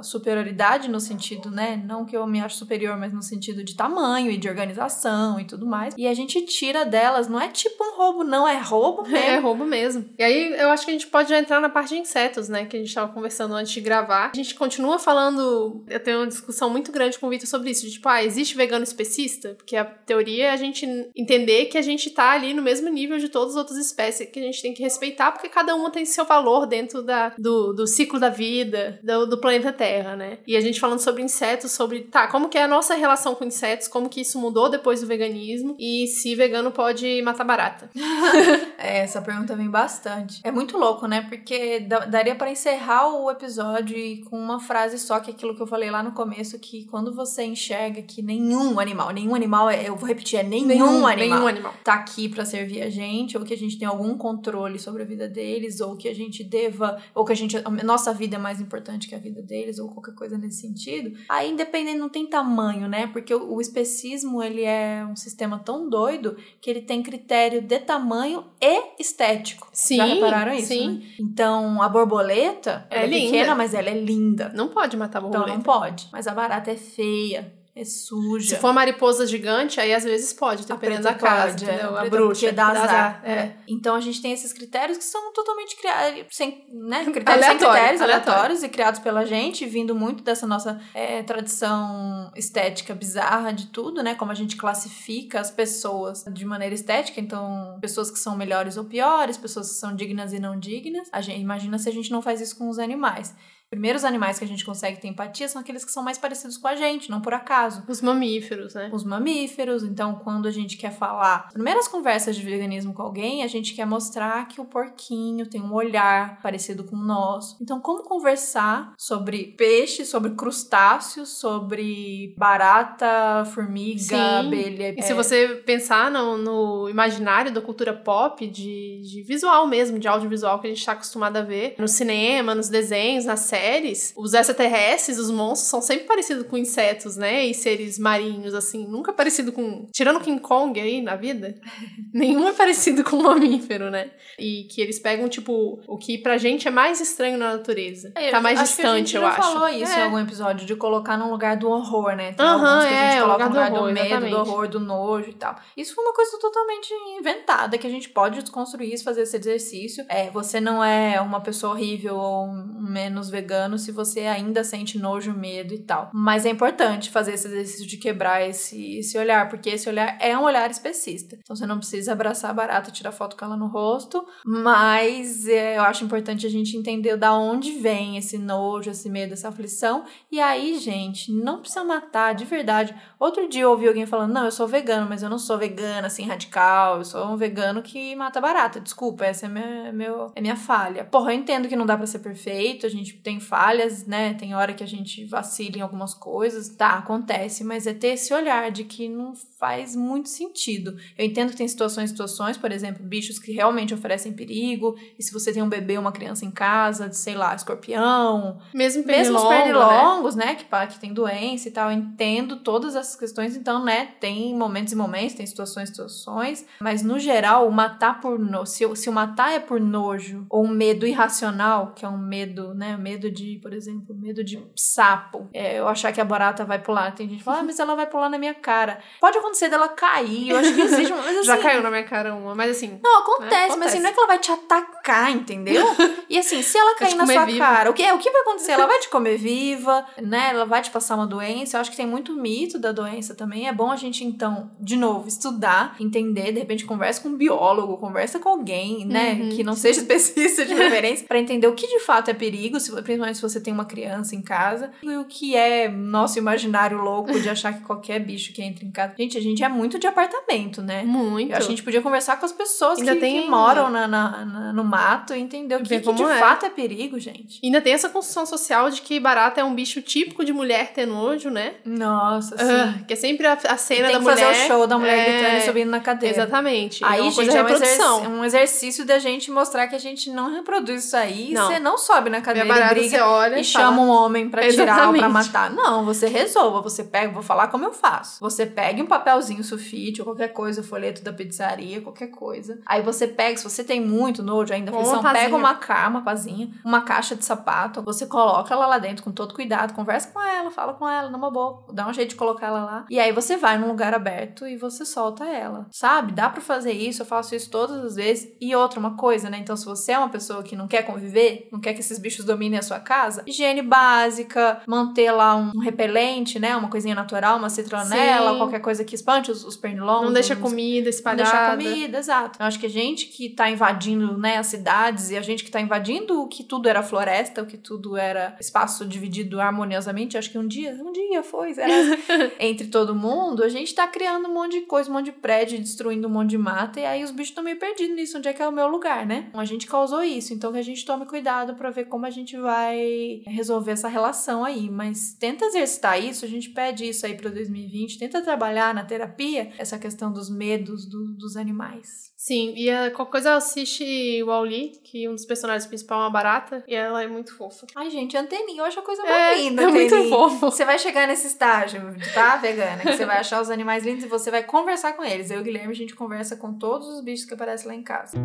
superioridade no sentido, né? Não que eu me acho superior, mas no sentido de tamanho e de organização e tudo mais. E a gente tira delas, não é tipo um roubo, não é roubo mesmo. É roubo mesmo. E aí eu acho que a gente pode já entrar na parte de insetos, né? Que a gente tava conversando antes de gravar. A gente continua falando. Eu tenho uma discussão muito grande com o Vitor sobre isso. De, tipo, ah, existe vegano especista? Porque a teoria é a gente entender que a gente tá ali no mesmo nível de todas as outras espécies que a gente tem que respeitar, porque cada uma tem seu valor dentro da, do, do ciclo da vida, do, do planeta Terra, né? E a gente falando sobre insetos, sobre, tá, como que é a nossa relação com insetos, como que isso mudou depois do veganismo e se vegano pode matar barata. É, essa pergunta vem bastante. É muito louco, né? Porque da- daria pra encerrar o episódio com uma frase só, que é aquilo que eu falei lá no começo, que quando você enxerga que nenhum animal, nenhum animal, é, eu vou repetir, é nenhum, animal, Nenhum animal. tá aqui pra servir a gente, ou que a gente tem algum controle sobre a vida deles, ou que a gente deva, ou que a gente a nossa vida é mais importante que a vida deles, ou qualquer coisa nesse sentido. Aí independente não tem tamanho, né? Porque o, o especismo, ele é um sistema tão doido que ele tem critério de tamanho e estético. Sim, Já repararam isso? sim. né? Então, a borboleta, É ela é, linda. pequena, mas ela é linda. Não pode matar Então borboleta. não pode. Mas a barata é feia, é suja. Se for mariposa gigante, aí às vezes pode, A dependendo da casa, pode, entendeu? é, a preta bruxa. porque dá azar. É. É. Então a gente tem esses critérios que são totalmente criados, sem, né? Critérios Aleatório, sem critérios, aleatório. aleatórios e criados pela gente, vindo muito dessa nossa é, tradição estética bizarra de tudo, né? Como a gente classifica as pessoas de maneira estética, então pessoas que são melhores ou piores, pessoas que são dignas e não dignas. A gente imagina se a gente não faz isso com os animais. Primeiros animais que a gente consegue ter empatia são aqueles que são mais parecidos com a gente, não por acaso Os mamíferos, né? os mamíferos. Então, quando a gente quer falar, primeiras conversas de veganismo com alguém, a gente quer mostrar que o porquinho tem um olhar parecido com o nosso. Então, como conversar sobre peixe, sobre crustáceos, sobre barata, formiga, Sim. abelha? E é, se você pensar no, no imaginário da cultura pop, de, de visual mesmo, de audiovisual que a gente tá acostumado a ver, no cinema, nos desenhos, nas séries, séries, os extraterrestres, os monstros, são sempre parecidos com insetos, né? E seres marinhos, assim. Nunca parecido com. Tirando King Kong aí na vida, nenhum é parecido com um mamífero, né? E que eles pegam, tipo, o que pra gente é mais estranho na natureza. É, tá mais acho a distante, gente eu acho. falou isso É. em algum episódio, de colocar no lugar do horror, né? Tem Aham, alguns que a gente é, coloca lugar no do lugar do, horror, medo, exatamente. do horror, do nojo e tal. Isso foi uma coisa totalmente inventada, que a gente pode desconstruir isso, fazer esse exercício. É, você não é uma pessoa horrível ou um menos vegano se você ainda sente nojo, medo e tal. Mas é importante fazer esse exercício de quebrar esse, esse olhar, porque esse olhar é um olhar especista. Então você não precisa abraçar a barata tirar foto com ela no rosto, mas é, eu acho importante a gente entender da onde vem esse nojo, esse medo, essa aflição. E aí, gente, não precisa matar, de verdade. Outro dia eu ouvi alguém falando: não, eu sou vegano, mas eu não sou vegana assim radical, eu sou um vegano que mata barata. Desculpa, essa é minha, meu, é minha falha. Porra, eu entendo que não dá pra ser perfeito, a gente tem falhas, né? Tem hora que a gente vacila em algumas coisas, tá, acontece, mas é ter esse olhar de que não faz muito sentido. Eu entendo que tem situações, situações, por exemplo, bichos que realmente oferecem perigo, e se você tem um bebê ou uma criança em casa, de, sei lá, escorpião, Mesmo mesmo os né? pernilongos, né? Que, pá, que tem doença e tal, eu entendo todas essas questões, então, né? Tem momentos e momentos, tem situações e situações, mas no geral, o matar por no... se, o- se o matar é por nojo ou um medo irracional, que é um medo, né? Medo de, por exemplo, medo de sapo, é, eu achar que a barata vai pular. Tem gente que fala, ah, mas ela vai pular na minha cara. Pode acontecer dela cair, eu acho que existe uma. Mas, Já assim, caiu na minha cara uma, mas assim. não, acontece, É, mas assim, acontece. não é que ela vai te atacar, entendeu? E assim, se ela cair na sua viva. cara, o que, o que vai acontecer? Ela vai te comer viva, né? Ela vai te passar uma doença. Eu acho que tem muito mito da doença também. É bom a gente, então, de novo, estudar, entender, de repente conversa com um biólogo, conversa com alguém, né? Uhum. Que não seja especialista de preferência, pra entender o que de fato é perigo, se, principalmente se você tem uma criança em casa, e o que é nosso imaginário louco de achar que qualquer bicho que entra em casa. Gente, a gente é muito de apartamento, né? Muito. Eu acho que a gente podia conversar com as pessoas Ainda que, tem- que moram na, na- na- no mato e entender o que, que de é. fato é perigo, gente. Ainda tem essa construção social de que barata é um bicho típico de mulher ter nojo, né? Nossa, sim. Ah, que é sempre a, a E cena tem da que mulher. fazer o show da mulher é, gritando e subindo na cadeira. Exatamente. Aí, é gente, é um, exerc- um exercício da gente mostrar que a gente não reproduz isso aí. Não. Você não sobe na cadeira e barata, briga você olha e fala, chama um homem pra tirar ou Exatamente. pra matar. Não, você resolva. Você pega, vou falar como eu faço. Você pega um papelzinho sulfite ou qualquer coisa, folheto da pizzaria, qualquer coisa. Aí você pega, se você tem muito nojo ainda, uma aflição, pazinha. pega uma cá, uma pazinha, uma caixa de sapato, você coloca ela lá dentro com todo cuidado, conversa com ela, fala com ela numa boa, dá um jeito de colocar ela lá. E aí você vai num lugar aberto e você solta ela. Sabe? Dá pra fazer isso, eu faço isso todas as vezes. E outra, uma coisa, né? Então, se você é uma pessoa que não quer conviver, não quer que esses bichos dominem a sua casa, higiene básica, manter lá um repelente, né? Uma coisinha natural, uma citronela, Sim. qualquer coisa que espante os, os pernilongos. Não deixa os- comida não espalhada. deixar comida, exato. Eu acho que a gente que tá invadindo, né, as cidades e a gente que tá invadindo o que tudo era floresta, o que tudo era espaço dividido harmoniosamente, acho que um dia, um dia foi, será? entre todo mundo, a gente tá criando um monte de coisa, um monte de prédio, destruindo um monte de mata, e aí os bichos estão meio perdidos nisso, onde é que é o meu lugar, né? A gente causou isso, então que a gente tome cuidado pra ver como a gente vai resolver essa relação aí, mas tenta exercitar isso, a gente pede isso aí pra 2020, tenta trabalhar na terapia essa questão dos medos do- dos animais. Sim, e a, qualquer coisa assiste o Wall-E, que um dos personagens principais é uma barata, e ela é muito fofa. Ai, gente, anteninha, eu acho a coisa É, mais linda, é muito fofo. Você vai chegar nesse estágio, tá, vegana? Que você vai achar os animais lindos e você vai conversar com eles. Eu e o Guilherme, a gente conversa com todos os bichos que aparecem lá em casa.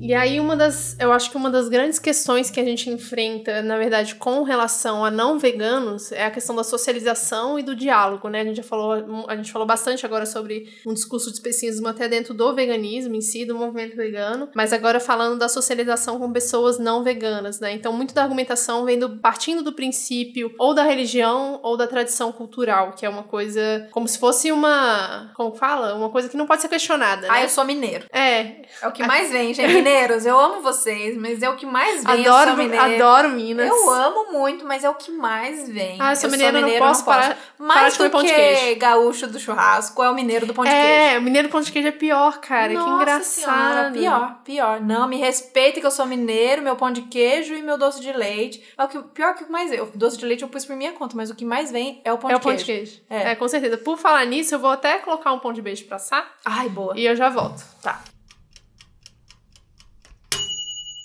E aí, uma das. Eu acho que uma das grandes questões que a gente enfrenta, na verdade, com relação a não veganos, é a questão da socialização e do diálogo, né? A gente já falou, a gente falou bastante agora sobre um discurso de especismo até dentro do veganismo em si, do movimento vegano, mas agora falando da socialização com pessoas não veganas, né? Então, muito da argumentação vem do, partindo do princípio ou da religião ou da tradição cultural, que é uma coisa como se fosse uma. Como fala? Uma coisa que não pode ser questionada. Ah, né? eu sou mineiro. É, É o que mais vem, gente. Mineiros, eu amo vocês, mas é o que mais vem. eu adoro, sou adoro Minas. Eu amo muito, mas é o que mais vem. Ah, eu sou mineira, não mineiro, posso parar- parar Mais de comer do pão de que queijo. gaúcho do churrasco, é o mineiro do pão de queijo. É, o mineiro pão de queijo é pior, cara. Nossa que engraçado. Senhora, pior, pior. Não, me respeita que eu sou mineiro, meu pão de queijo e meu doce de leite. É o que, pior que o que mais vem. O doce de leite eu pus por minha conta, mas o que mais vem é o pão é de o pão queijo. de queijo. É. É. com certeza. Por falar nisso, eu vou até colocar um pão de beijo pra assar Ai, boa. e eu já volto. Tá.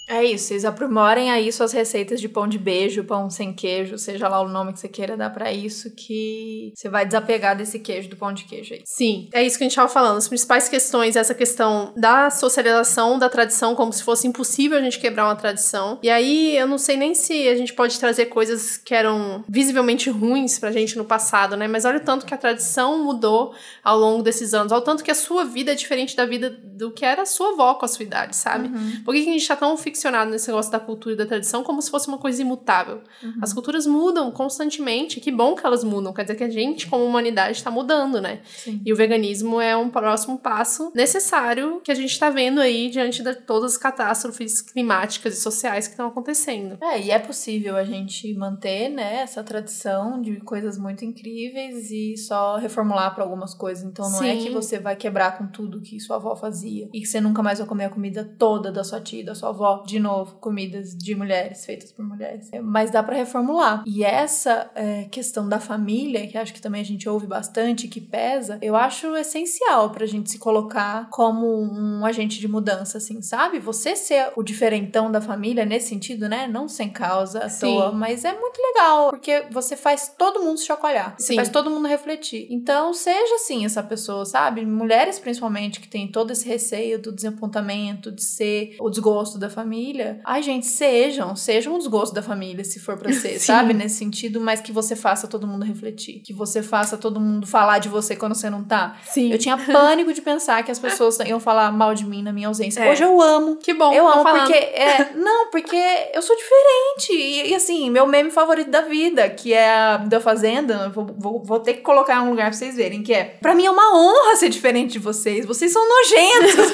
É isso, vocês aprimorem aí suas receitas de pão de beijo, pão sem queijo, seja lá o nome que você queira dar para isso, que você vai desapegar desse queijo, do pão de queijo aí. Sim, é isso que a gente tava falando. As principais questões, essa questão da socialização da tradição, como se fosse impossível a gente quebrar uma tradição. E aí, eu não sei nem se a gente pode trazer coisas que eram visivelmente ruins pra gente no passado, né? Mas olha o tanto que a tradição mudou ao longo desses anos, ao tanto que a sua vida é diferente da vida do que era a sua avó com a sua idade, sabe? Uhum. Por que a gente tá tão ficcionado nesse negócio da cultura e da tradição como se fosse uma coisa imutável? Uhum. As culturas mudam constantemente, que bom que elas mudam, quer dizer que a gente, como humanidade, tá mudando, né? Sim. E o veganismo é um próximo passo necessário que a gente tá vendo aí diante de todas as catástrofes climáticas e sociais que estão acontecendo. É, e é possível a gente manter, né, essa tradição de coisas muito incríveis e só reformular para algumas coisas. Então não Sim. é que você vai quebrar com tudo que sua avó fazia e que você nunca mais vai comer a comida toda da sua tia, da sua avó, de novo, comidas de mulheres, feitas por mulheres. É, mas dá para reformular. E essa é, questão da família, que acho que também a gente ouve bastante, que pesa, eu acho essencial pra gente se colocar como um agente de mudança, assim, sabe? Você ser o diferentão da família nesse sentido, né? Não sem causa à Sim. toa, mas é muito legal, porque você faz todo mundo se chacoalhar. Você Sim. faz todo mundo refletir. Então, seja assim essa pessoa, sabe? Mulheres, principalmente, que tem todo esse receio do desapontamento, de ser o desgosto da família. Ai, gente, sejam, sejam o desgosto da família, se for pra ser, sabe? Nesse sentido, mas que você faça todo mundo refletir. Que você faça todo mundo falar de você quando você não tá. Sim. Eu tinha pânico de pensar que as pessoas iam falar mal de mim na minha ausência. É. Hoje eu amo. Que bom. Eu amo falando. porque é, não, porque eu sou diferente. E, e, assim, meu meme favorito da vida, que é a da fazenda, vou, vou, vou ter que colocar em um lugar pra vocês verem, que é, para mim é uma honra ser diferente de vocês. Vocês são nojentos.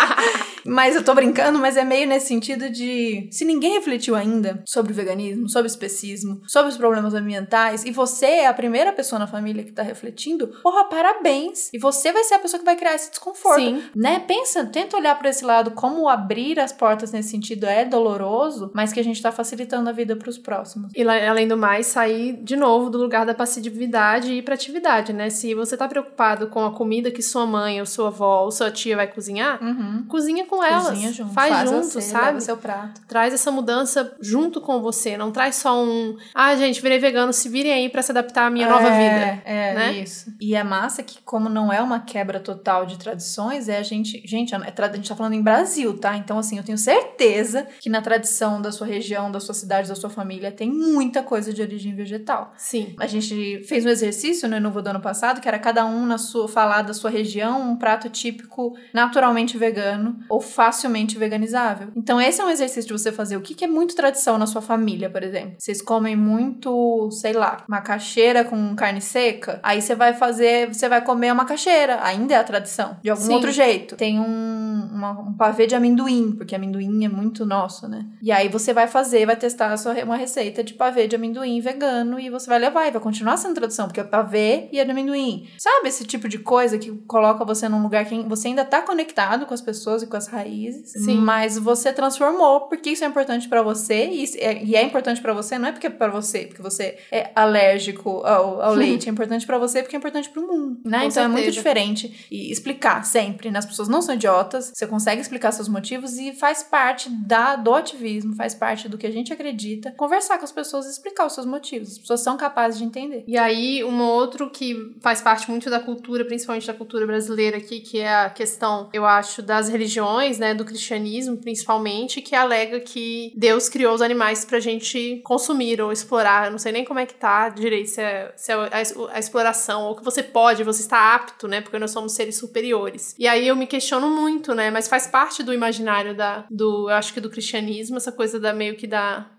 mas eu tô brincando, mas é meio nesse sentido de se ninguém refletiu ainda sobre o veganismo, sobre o especismo, sobre os problemas ambientais, e você é a primeira pessoa na família que tá refletindo, porra, parabéns. E você vai ser a pessoa que vai criar esse desconforto. Sim. Né? Pensa, tenta olhar para esse lado como abrir as portas nesse sentido é doloroso, mas que a gente tá facilitando a vida para os próximos. E além do mais, sair de novo do lugar da passividade e ir pra atividade, né? Se você tá preocupado com a comida que sua mãe ou sua avó ou sua tia vai cozinhar, uhum. cozinha com elas. Cozinha junto. Faz, Faz junto, você, sabe? seu prato. Traz essa mudança junto com você. Não traz só um. Ah, gente, virei vegano, se virem aí para se adaptar à minha é, nova vida. É, né? isso. E é massa que, como não é uma quebra total de tradições, é a gente. Gente, é a gente tá falando em Brasil, tá? Então, assim, eu tenho certeza que na tradição da sua região, da sua cidade, da sua família, tem muita coisa de origem vegetal. Sim. A gente fez um exercício no Inuvo do ano passado, que era cada um na sua falar da sua região, um prato típico naturalmente vegano ou facilmente veganizável. Então, esse é um exercício de você fazer o que, que é muito tradição na sua família, por exemplo. Vocês comem muito, sei lá, macaxeira com carne seca, aí você vai fazer, você vai comer a macaxeira, ainda é a tradição, de algum Sim. outro jeito. Tem um, uma, um pavê de amendoim, porque amendoim é muito nosso, né? E aí você vai fazer, vai testar a sua, uma receita de pavê de amendoim vegano e você vai levar e vai continuar sendo tradição, porque é pavê e é de amendoim. Sabe esse tipo de coisa que coloca você num lugar que você ainda tá conectado com as pessoas e com as raízes, Sim. mas você transformou porque isso é importante para você e é, e é importante para você não é porque é para você, porque você é alérgico ao, ao leite, é importante para você porque é importante para o mundo, né? Com então certeza. é muito diferente e explicar sempre, né? As pessoas não são idiotas, você consegue explicar seus motivos e faz parte da do ativismo, faz parte do que a gente acredita, conversar com as pessoas e explicar os seus motivos. As pessoas são capazes de entender. E aí, um outro que faz parte muito da cultura, principalmente da cultura brasileira aqui, que é a questão, eu acho, das religiões, né, do cristianismo principalmente, que alega que Deus criou os animais pra gente consumir ou explorar. Eu não sei nem como é que tá direito, se é, se é a, a, exploração, ou que você pode, você está apto, né, porque nós somos seres superiores. E aí eu me questiono muito, né, mas faz parte do imaginário da, do, eu acho que do cristianismo, essa coisa da meio que da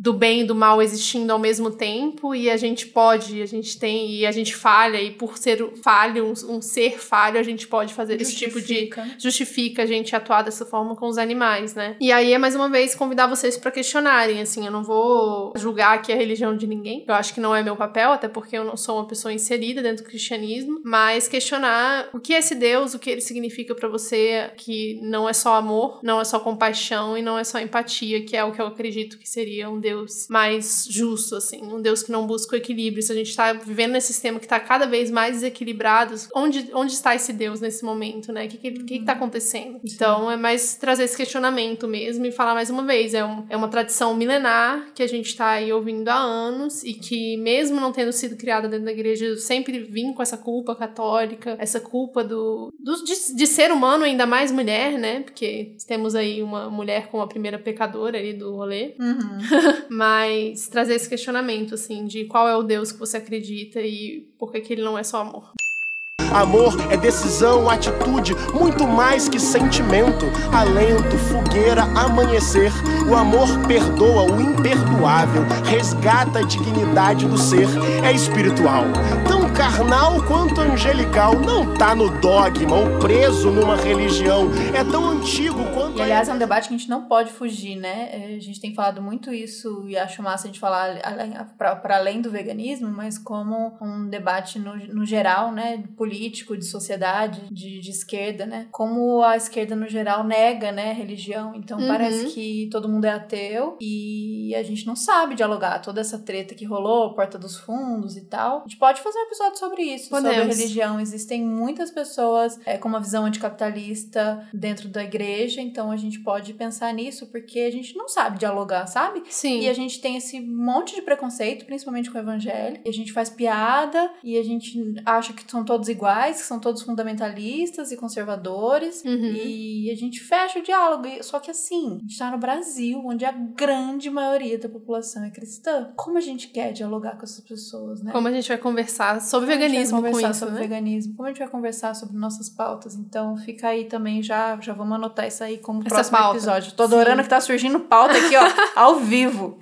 do bem e do mal existindo ao mesmo tempo e a gente pode, a gente tem e a gente falha e por ser falho, um, um ser falho, a gente pode fazer justifica. esse tipo de justifica a gente atuar dessa forma com os animais, né? E aí é mais uma vez convidar vocês para questionarem, assim, eu não vou julgar aqui a religião de ninguém. Eu acho que não é meu papel, até porque eu não sou uma pessoa inserida dentro do cristianismo, mas questionar o que é esse Deus, o que ele significa para você, que não é só amor, não é só compaixão e não é só empatia, que é o que eu acredito que seria um Deus Deus mais justo, assim, um Deus que não busca o equilíbrio. Se a gente tá vivendo nesse sistema que tá cada vez mais desequilibrado, onde, onde está esse Deus nesse momento, né? O que, que, que, que tá acontecendo? Sim. Então é mais trazer esse questionamento mesmo e falar mais uma vez, é, um, é uma tradição milenar que a gente tá aí ouvindo há anos e que mesmo não tendo sido criada dentro da igreja, sempre vim com essa culpa católica, essa culpa do, do de, de ser humano, ainda mais mulher, né? Porque temos aí uma mulher como a primeira pecadora ali do rolê. Uhum. Mas trazer esse questionamento, assim, de qual é o Deus que você acredita e por que, que ele não é só amor. Amor é decisão, atitude, muito mais que sentimento. Alento, fogueira, amanhecer. O amor perdoa o imperdoável, resgata a dignidade do ser. É espiritual, tão carnal quanto angelical. Não tá no dogma ou preso numa religião. É tão antigo quanto. E aliás, é um debate que a gente não pode fugir, né? É, a gente tem falado muito isso e acho massa a gente falar para além do veganismo, mas como um debate no, no geral, né? Político político, de sociedade, de, de esquerda, né? Como a esquerda, no geral, nega, né, religião. Então uhum. parece que todo mundo é ateu e a gente não sabe dialogar. Toda essa treta que rolou, Porta dos Fundos e tal. A gente pode fazer um episódio sobre isso, Podemos. sobre religião. Existem muitas pessoas é, com uma visão anticapitalista dentro da igreja, então a gente pode pensar nisso porque a gente não sabe dialogar, sabe? Sim. E a gente tem esse monte de preconceito, principalmente com o evangelho, e a gente faz piada e a gente acha que são todos iguais iguais, que são todos fundamentalistas e conservadores, uhum. e a gente fecha o diálogo. Só que assim, a gente tá no Brasil, onde a grande maioria da população é cristã. Como a gente quer dialogar com essas pessoas, né? Como a gente vai conversar sobre Como veganismo a gente vai conversar com isso, sobre né? veganismo? Como a gente vai conversar sobre nossas pautas? Então fica aí também, já, já vamos anotar isso aí como Essa próximo pauta. episódio. Tô adorando Sim. que tá surgindo pauta aqui, ó, ao vivo.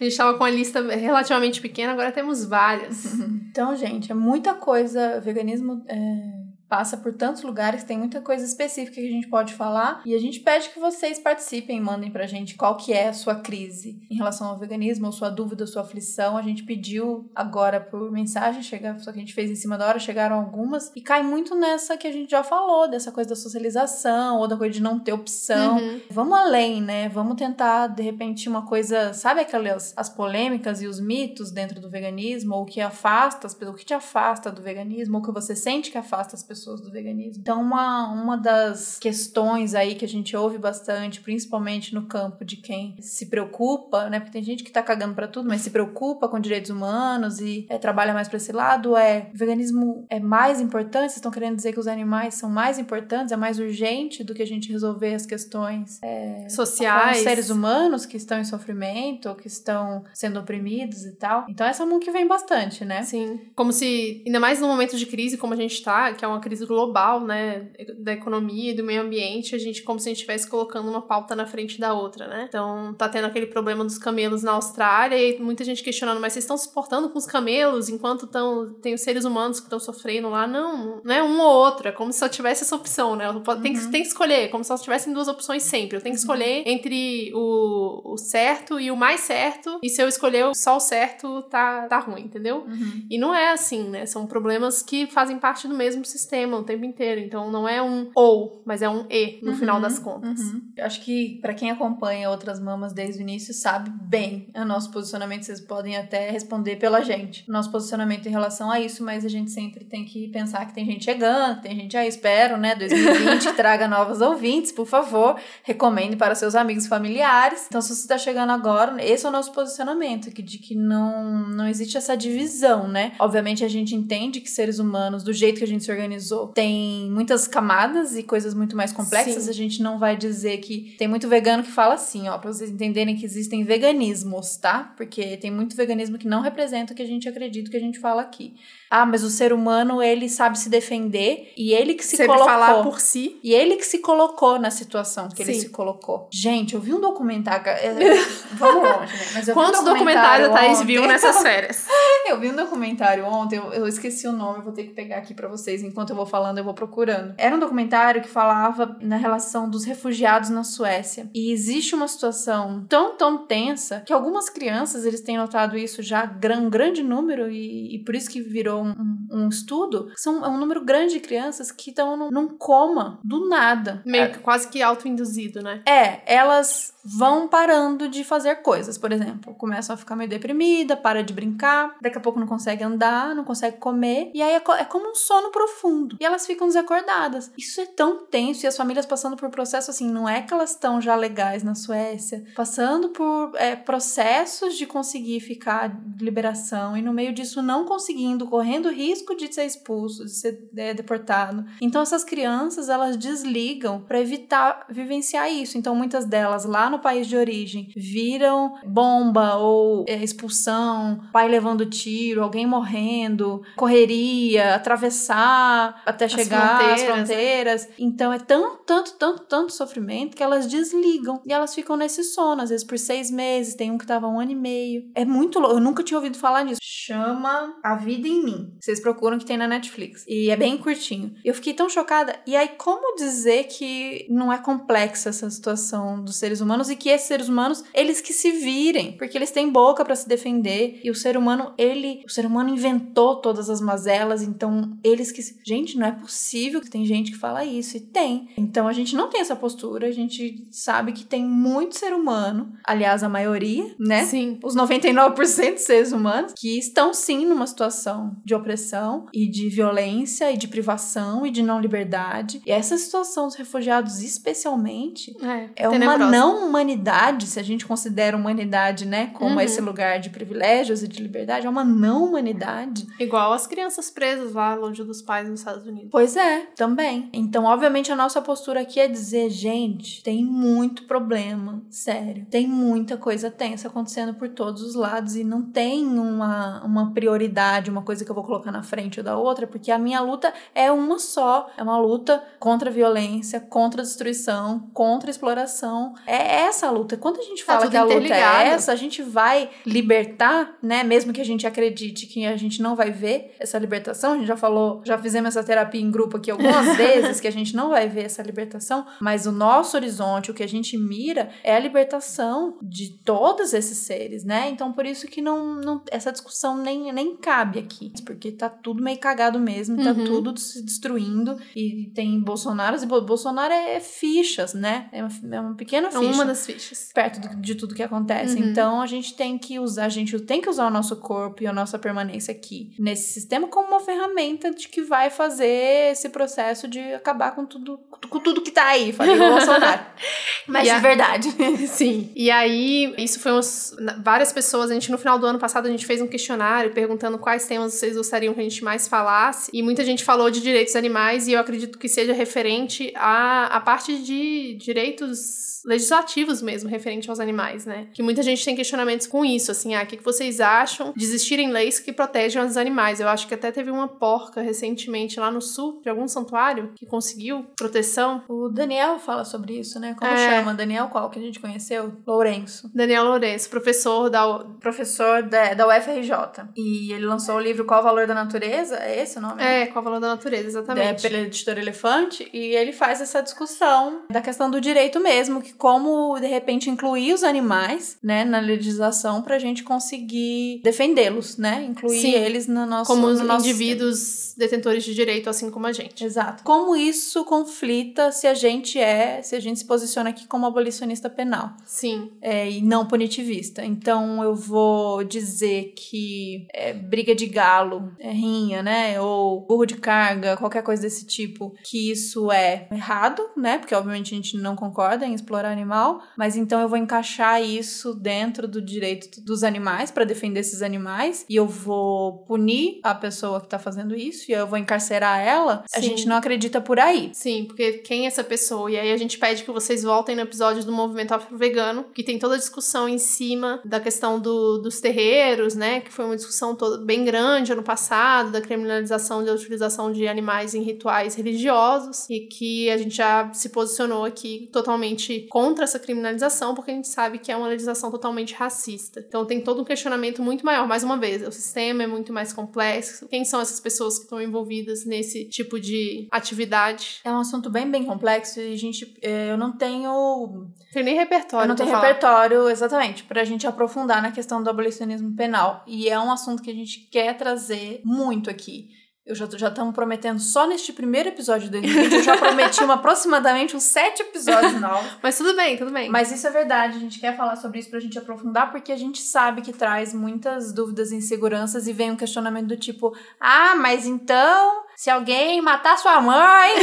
A gente tava com uma lista relativamente pequena, agora temos várias. então, gente, é muita coisa. Veganismo é, passa por tantos lugares, tem muita coisa específica que a gente pode falar e a gente pede que vocês participem, mandem pra gente qual que é a sua crise em relação ao veganismo, ou sua dúvida, sua aflição. A gente pediu agora por mensagem, chega, só que a gente fez em cima da hora, chegaram algumas e cai muito nessa que a gente já falou, dessa coisa da socialização ou da coisa de não ter opção. Uhum. Vamos além, né? Vamos tentar de repente uma coisa, sabe aquelas as polêmicas e os mitos dentro do veganismo ou o que afasta o que te afasta do veganismo, ou que você sente que afasta as pessoas pessoas do veganismo. Então, uma, uma das questões aí que a gente ouve bastante, principalmente no campo de quem se preocupa, né? Porque tem gente que tá cagando para tudo, mas se preocupa com direitos humanos e é, trabalha mais para esse lado, é o veganismo é mais importante? Vocês estão querendo dizer que os animais são mais importantes, é mais urgente do que a gente resolver as questões é, sociais, com seres humanos que estão em sofrimento ou que estão sendo oprimidos e tal. Então, essa é uma que vem bastante, né? Sim. Como se, ainda mais no momento de crise como a gente tá, que é uma crise crise global, né, da economia e do meio ambiente, a gente como se a gente estivesse colocando uma pauta na frente da outra, né? Então, tá tendo aquele problema dos camelos na Austrália e muita gente questionando, mas vocês estão se portando com os camelos enquanto tão, tem os seres humanos que estão sofrendo lá? Não, não é um ou outro, é como se só tivesse essa opção, né? Tem, que, uhum. tem que escolher, como se só tivessem duas opções sempre. Eu tenho que uhum. escolher entre o, o certo e o mais certo, e se eu escolher só o certo, tá, tá ruim, entendeu? Uhum. E não é assim, né? São problemas que fazem parte do mesmo sistema tema o tempo inteiro. Então não é um ou, mas é um e no uhum, final das contas. Uhum. Eu acho que para quem acompanha outras mamas desde o início sabe bem o nosso posicionamento. Vocês podem até responder pela gente. Nosso posicionamento em relação a isso, mas a gente sempre tem que pensar que tem gente chegando, que tem gente aí, espero, né? 2020 que traga novos ouvintes, por favor. Recomende para seus amigos familiares. Então, se você está chegando agora, esse é o nosso posicionamento, que de que não, não existe essa divisão, né? Obviamente a gente entende que seres humanos, do jeito que a gente se organizou, tem muitas camadas e coisas muito mais complexas. Sim. A gente não vai dizer que. Tem muito vegano que fala assim, ó, pra vocês entenderem que existem veganismos, tá? Porque tem muito veganismo que não representa o que a gente acredita, o que a gente fala aqui. Ah, mas o ser humano, ele sabe se defender e ele que se Sempre colocou. falar por si. E ele que se colocou na situação que Sim. ele se colocou. Gente, eu vi um documentário. É, vamos longe, né? Mas eu Quantos um documentários a Thaís viu nessas férias? Eu vi um documentário ontem, eu, eu esqueci o nome, vou ter que pegar aqui pra vocês. Enquanto eu vou falando, eu vou procurando. Era um documentário que falava na relação dos refugiados na Suécia. E existe uma situação tão, tão tensa que algumas crianças, eles têm notado isso já, um grande número, e, e por isso que virou um, um estudo. São é um número grande de crianças que estão num, num coma do nada. Meio que quase que auto-induzido, né? É, elas vão parando de fazer coisas, por exemplo, começam a ficar meio deprimida, para de brincar, daqui a pouco não consegue andar, não consegue comer, e aí é, é como um sono profundo. E elas ficam desacordadas. Isso é tão tenso e as famílias passando por processo assim, não é que elas estão já legais na Suécia, passando por é, processos de conseguir ficar de liberação e no meio disso não conseguindo, correndo risco de ser expulso, de ser é, deportado. Então essas crianças, elas desligam para evitar vivenciar isso. Então muitas delas lá no país de origem viram bomba ou é, expulsão, pai levando tiro, alguém morrendo, correria, atravessar até as chegar fronteiras, às fronteiras. Né? Então é tão, tanto, tanto, tanto sofrimento que elas desligam e elas ficam nesse sono, às vezes por seis meses, tem um que tava um ano e meio. É muito louco, eu nunca tinha ouvido falar nisso. Chama A Vida em Mim. Vocês procuram que tem na Netflix. E é bem curtinho. Eu fiquei tão chocada. E aí, como dizer que não é complexa essa situação dos seres humanos? Humanos e que esses seres humanos, eles que se virem, porque eles têm boca para se defender e o ser humano, ele, o ser humano inventou todas as mazelas, então eles que se... gente, não é possível que tem gente que fala isso e tem. Então a gente não tem essa postura, a gente sabe que tem muito ser humano, aliás a maioria, né? Sim. Os 99% de seres humanos que estão sim numa situação de opressão e de violência e de privação e de não liberdade. E essa situação dos refugiados especialmente é, é uma não humanidade, se a gente considera humanidade, né, como Uhum. esse lugar de privilégios e de liberdade, é uma não humanidade. Igual as crianças presas lá longe dos pais nos Estados Unidos. Pois é, também. Então, obviamente, a nossa postura aqui é dizer, gente, tem muito problema, sério. Tem muita coisa tensa acontecendo por todos os lados e não tem uma, uma prioridade, uma coisa que eu vou colocar na frente ou da outra, porque a minha luta é uma só. É uma luta contra a violência, contra a destruição, contra a exploração. É essa a luta. Quando a gente Tá fala tudo que a luta é essa, a gente vai libertar, né? Mesmo que a gente acredite que a gente não vai ver essa libertação. A gente já falou, já fizemos essa terapia em grupo aqui algumas vezes, que a gente não vai ver essa libertação, mas o nosso horizonte, o que a gente mira, é a libertação de todos esses seres, né? Então, por isso que não, não essa discussão nem, nem cabe aqui, porque tá tudo meio cagado mesmo, tá Uhum. tudo se destruindo e tem Bolsonaros e Bo- Bolsonaro é, é fichas, né? É uma, é uma pequena É ficha uma das fichas. perto do- de tudo que acontece. Uhum. Então a gente tem que usar, a gente tem que usar o nosso corpo e a nossa permanência aqui nesse sistema como uma ferramenta de que vai fazer esse processo de acabar com tudo, com tudo que tá aí, falei Bolsonaro. Mas de verdade. Sim. E aí, isso foi umas. Várias pessoas, a gente no final do ano passado, a gente fez um questionário perguntando quais temas vocês gostariam que a gente mais falasse. E muita gente falou de direitos animais, e eu acredito que seja referente à, à parte de direitos legislativos mesmo, referente aos animais, né? Que muita gente tem questionamentos com isso, assim, ah, o que, que vocês acham de existirem leis que protejam os animais? Eu acho que até teve uma porca recentemente lá no sul, de algum santuário, que conseguiu proteção. O Daniel fala sobre isso, né? Como É. chama? Daniel qual que a gente conheceu? Lourenço. Daniel Lourenço, professor da Professor da, da UFRJ. E ele lançou o livro Qual o Valor da Natureza? É esse o nome? É, qual o valor da natureza, É, exatamente. pela editora Elefante, e ele faz essa discussão da questão do direito mesmo, que como de repente incluir os animais, né, na legislação pra gente conseguir defendê-los, né, incluir Sim. eles no nosso Como os nosso indivíduos detentores de direito, assim como a gente. Exato. Como isso conflita se a gente é, se a gente se posiciona aqui como abolicionista penal Sim. é, e não punitivista. Então eu vou dizer que é, briga de galo, é, rinha, né? Ou burro de carga, qualquer coisa desse tipo, que isso é errado, né? Porque obviamente a gente não concorda em explorar animal, mas então eu vou encaixar isso dentro do direito dos animais para defender esses animais e eu vou punir a pessoa que tá fazendo isso e eu vou encarcerar ela. A Sim. gente não acredita por aí. Sim, porque quem é essa pessoa? E aí a gente pede que vocês voltem no episódio do Movimento Afro-Vegano, que tem toda a discussão em cima da questão do, dos terreiros, né? Que foi uma discussão toda bem grande ano passado, da criminalização da utilização de animais em rituais religiosos, e que a gente já se posicionou aqui totalmente contra essa criminalização, porque a gente sabe que é uma legislação totalmente racista. Então tem todo um questionamento muito maior. Mas o uma vez, o sistema é muito mais complexo. Quem são essas pessoas que estão envolvidas nesse tipo de atividade? É um assunto bem, bem complexo e a gente, é, eu não tenho... Tem nem repertório Eu não tenho falar. repertório, exatamente, pra gente aprofundar na questão do abolicionismo penal. E é um assunto que a gente quer trazer muito aqui. Eu já já estamos prometendo só neste primeiro episódio do 2020, eu já prometi uma, aproximadamente uns sete episódios novos. Mas tudo bem, tudo bem. Mas isso é verdade, a gente quer falar sobre isso pra gente aprofundar, porque a gente sabe que traz muitas dúvidas e inseguranças e vem um questionamento do tipo: ah, mas então, se alguém matar sua mãe,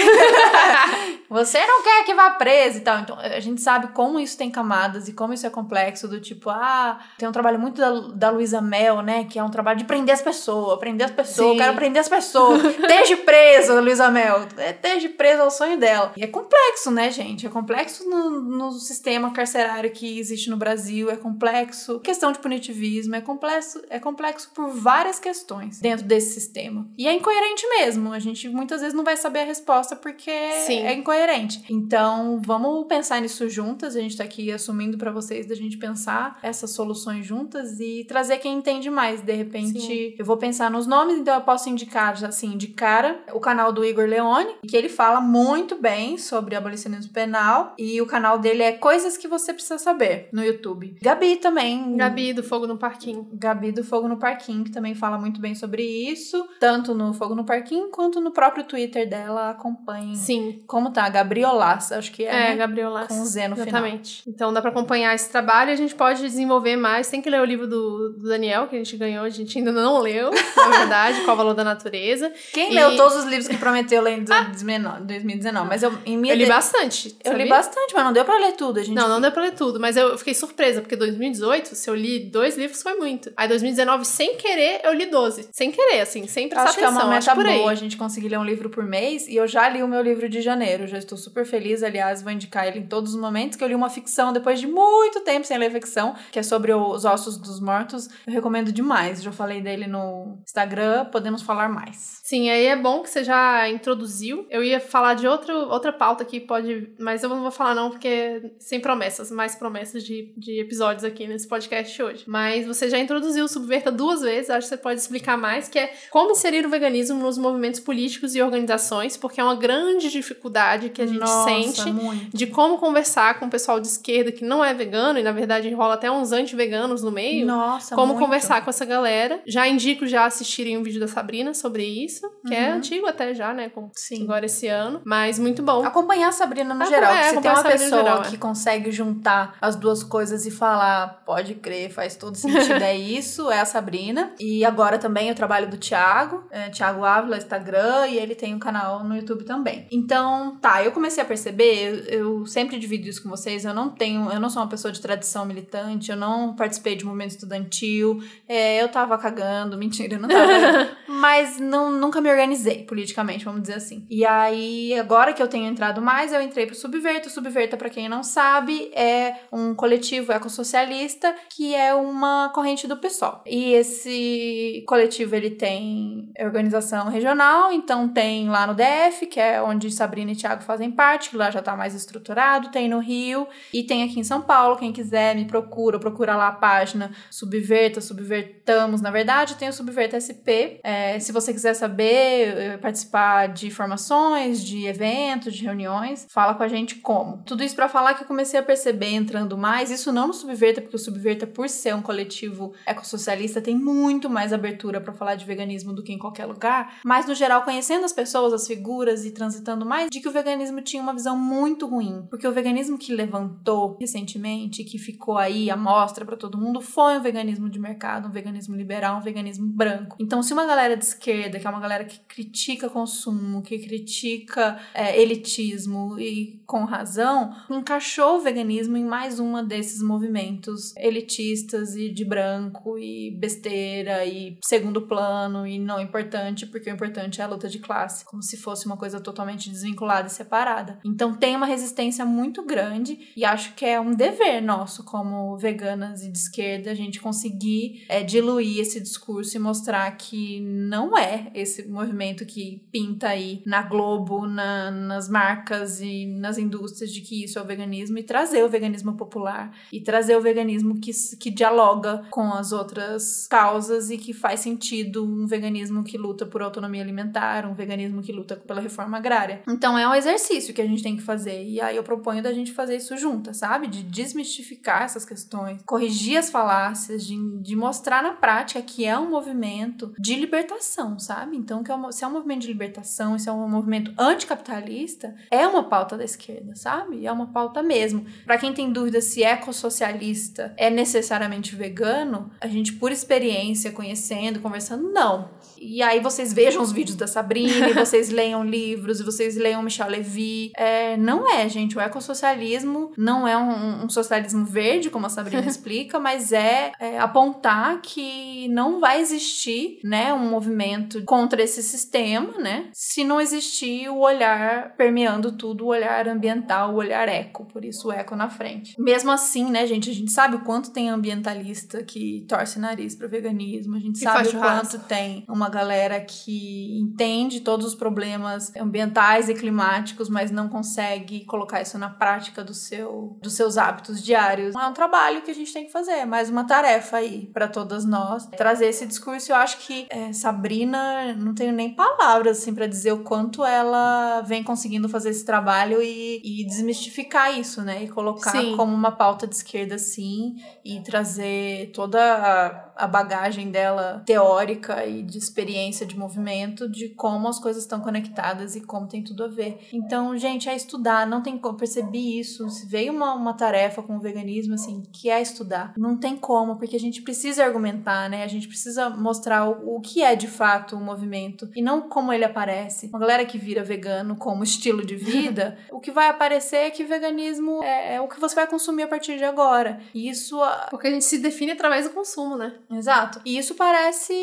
você não quer que vá preso e tal. Então, a gente sabe como isso tem camadas e como isso é complexo, do tipo, ah, tem um trabalho muito da, da Luísa Mel, né, que é um trabalho de prender as pessoas, prender as pessoas, Sim. quero prender as pessoas. Esteja presa, Luísa Mel. É, Esteja presa é o sonho dela. E é complexo, né, gente? É complexo no, no sistema carcerário que existe no Brasil, é complexo questão de punitivismo, é complexo, é complexo por várias questões dentro desse sistema. E é incoerente mesmo. A gente muitas vezes não vai saber a resposta porque Sim. é incoerente. Então, vamos pensar nisso juntas. A gente tá aqui assumindo pra vocês da gente pensar essas soluções juntas e trazer quem entende mais. De repente, Sim. eu vou pensar nos nomes, então eu posso indicar, assim, de cara, o canal do Igor Leone, que ele fala muito bem sobre abolicionismo penal. E o canal dele é Coisas que Você Precisa Saber, no YouTube. Gabi também. Gabi do Fogo no Parquinho. Gabi do Fogo no Parquinho, que também fala muito bem sobre isso, tanto no Fogo no Parquinho quanto no próprio Twitter dela. Acompanhem. Sim. Como tá? Gabriolaça, acho que é. É, né? Gabriela. Com Z no final. Exatamente. Então dá pra acompanhar esse trabalho e a gente pode desenvolver mais. Tem que ler o livro do, do Daniel, que a gente ganhou, a gente ainda não leu, na verdade, Qual o Valor da Natureza. Quem E- leu todos os livros que prometeu ler em 2019? Mas eu, em minha Eu li de- bastante. eu li sabia? bastante, mas não deu pra ler tudo. A gente Não, não deu pra ler tudo, mas eu fiquei surpresa, porque 2018, se eu li dois livros, foi muito. Aí 2019, sem querer, eu li 12. Sem querer, assim, sem prestar Acho que é atenção. uma meta por aí. boa gente conseguir ler um livro por mês. E eu já li o meu livro de janeiro. Já estou super feliz. Aliás, vou indicar ele em todos os momentos. Que eu li uma ficção depois de muito tempo sem ler ficção, que é sobre os ossos dos mortos. Eu recomendo demais. Já falei dele no Instagram. Podemos falar mais. Sim, aí é bom que você já introduziu. Eu ia falar de outro, outra pauta que pode. Mas eu não vou falar, não, porque sem promessas, mais promessas de, de episódios aqui nesse podcast hoje. Mas você já introduziu o Subverta duas vezes, acho que você pode explicar mais, que é como inserir o veganismo nos movimentos políticos e organizações, porque é uma grande dificuldade que a gente Nossa, sente muito. de como conversar com o pessoal de esquerda que não é vegano, e na verdade rola até uns anti-veganos no meio. Nossa, como muito. conversar com essa galera. Já indico já assistirem um vídeo da Sabrina sobre isso, que é Uhum. antigo até já, né? Com, Sim. Agora esse ano. Mas muito bom. Acompanhar a Sabrina no Ah, geral. é, se tem uma pessoa geral, é. que consegue juntar as duas coisas e falar, pode crer, faz todo sentido, é isso, é a Sabrina. E agora também o trabalho do Thiago, é, Thiago Ávila, Instagram, e ele tem um canal no YouTube também. Então, tá, eu comecei a perceber, eu, eu sempre divido isso com vocês, eu não tenho, eu não sou uma pessoa de tradição militante, eu não participei de movimento estudantil, é, eu tava cagando, mentira, eu não tava. mas não, nunca me organizei politicamente, vamos dizer assim. E aí, agora que eu tenho entrado mais, eu entrei pro Subverta. Subverta, pra quem não sabe, é um coletivo ecossocialista que é uma corrente do PSOL. E esse coletivo, ele tem organização regional, então tem lá no DF, que é onde Sabrina e Thiago fazem parte, que lá já tá mais estruturado, tem no Rio e tem aqui em São Paulo, quem quiser me procura, procura lá a página Subverta, Subvertamos, na verdade, tem o Subverta SP. É, se você quiser saber, eh, participar de formações, de eventos, de reuniões, fala com a gente como. Tudo isso pra falar que eu comecei a perceber entrando mais, isso não no Subverta, porque o Subverta, por ser um coletivo ecossocialista, tem muito mais abertura pra falar de veganismo do que em qualquer lugar, mas no geral, conhecendo as pessoas, as figuras e transitando mais, de que o veganismo tinha uma visão muito ruim, porque o veganismo que levantou recentemente, que ficou aí à mostra pra todo mundo, foi um veganismo de mercado, um veganismo liberal, um veganismo branco. Então, se uma galera de esquerda, que é uma galera que critica consumo, que critica é, elitismo e com razão, encaixou o veganismo em mais uma desses movimentos elitistas e de branco e besteira e segundo plano e não importante, porque o importante é a luta de classe, como se fosse uma coisa totalmente desvinculada e separada. Então tem uma resistência muito grande e acho que é um dever nosso como veganas e de esquerda a gente conseguir é, diluir esse discurso e mostrar que não é esse movimento que pinta aí na Globo, na, nas marcas e nas indústrias de que isso é o veganismo e trazer o veganismo popular e trazer o veganismo que, que dialoga com as outras causas e que faz sentido um veganismo que luta por autonomia alimentar, um veganismo que luta pela reforma agrária. Então é um exercício que a gente tem que fazer e aí eu proponho da gente fazer isso juntas, sabe? De desmistificar essas questões, corrigir as falácias, de, de mostrar na prática que é um movimento de libertação, sabe? Então, que é um, se é um movimento de libertação, se é um movimento anticapitalista, é uma pauta da esquerda, sabe? É uma pauta mesmo. Para quem tem dúvida se ecossocialista é necessariamente vegano, a gente, por experiência, conhecendo, conversando, não. E aí vocês vejam os vídeos da Sabrina, e vocês leiam livros, e vocês leiam Michel Levy. É, não é, gente. O ecossocialismo não é um, um socialismo verde, como a Sabrina explica, mas é, é, apontar que não vai existir, né, um movimento contra esse sistema, né, se não existir o olhar permeando tudo, o olhar ambiental, o olhar eco. Por isso o eco na frente. Mesmo assim, né, gente, a gente sabe o quanto tem ambientalista que torce nariz pro veganismo, a gente E sabe o quanto tem uma galera que entende todos os problemas ambientais e climáticos, mas não consegue colocar isso na prática do seu, dos seus hábitos diários. É um trabalho que a gente tem que fazer, é mais uma tarefa aí para todas nós. Trazer esse discurso, eu acho que é, Sabrina, não tenho nem palavras assim para dizer o quanto ela vem conseguindo fazer esse trabalho e, e desmistificar isso, né? E colocar Sim. como uma pauta de esquerda assim e trazer toda a, a bagagem dela teórica e de experiência de movimento de como as coisas estão conectadas e como tem tudo a ver. Então, gente, é estudar, não tem como, percebi isso, se veio uma, uma tarefa com o veganismo, assim, que é estudar. Não tem como, porque a gente precisa argumentar, né? A gente precisa mostrar o, o que é de fato o movimento e não como ele aparece. Uma galera que vira vegano como estilo de vida, o que vai aparecer é que veganismo é, é o que você vai consumir a partir de agora. E isso a- Porque a gente se define através do consumo, né? Exato. E isso parece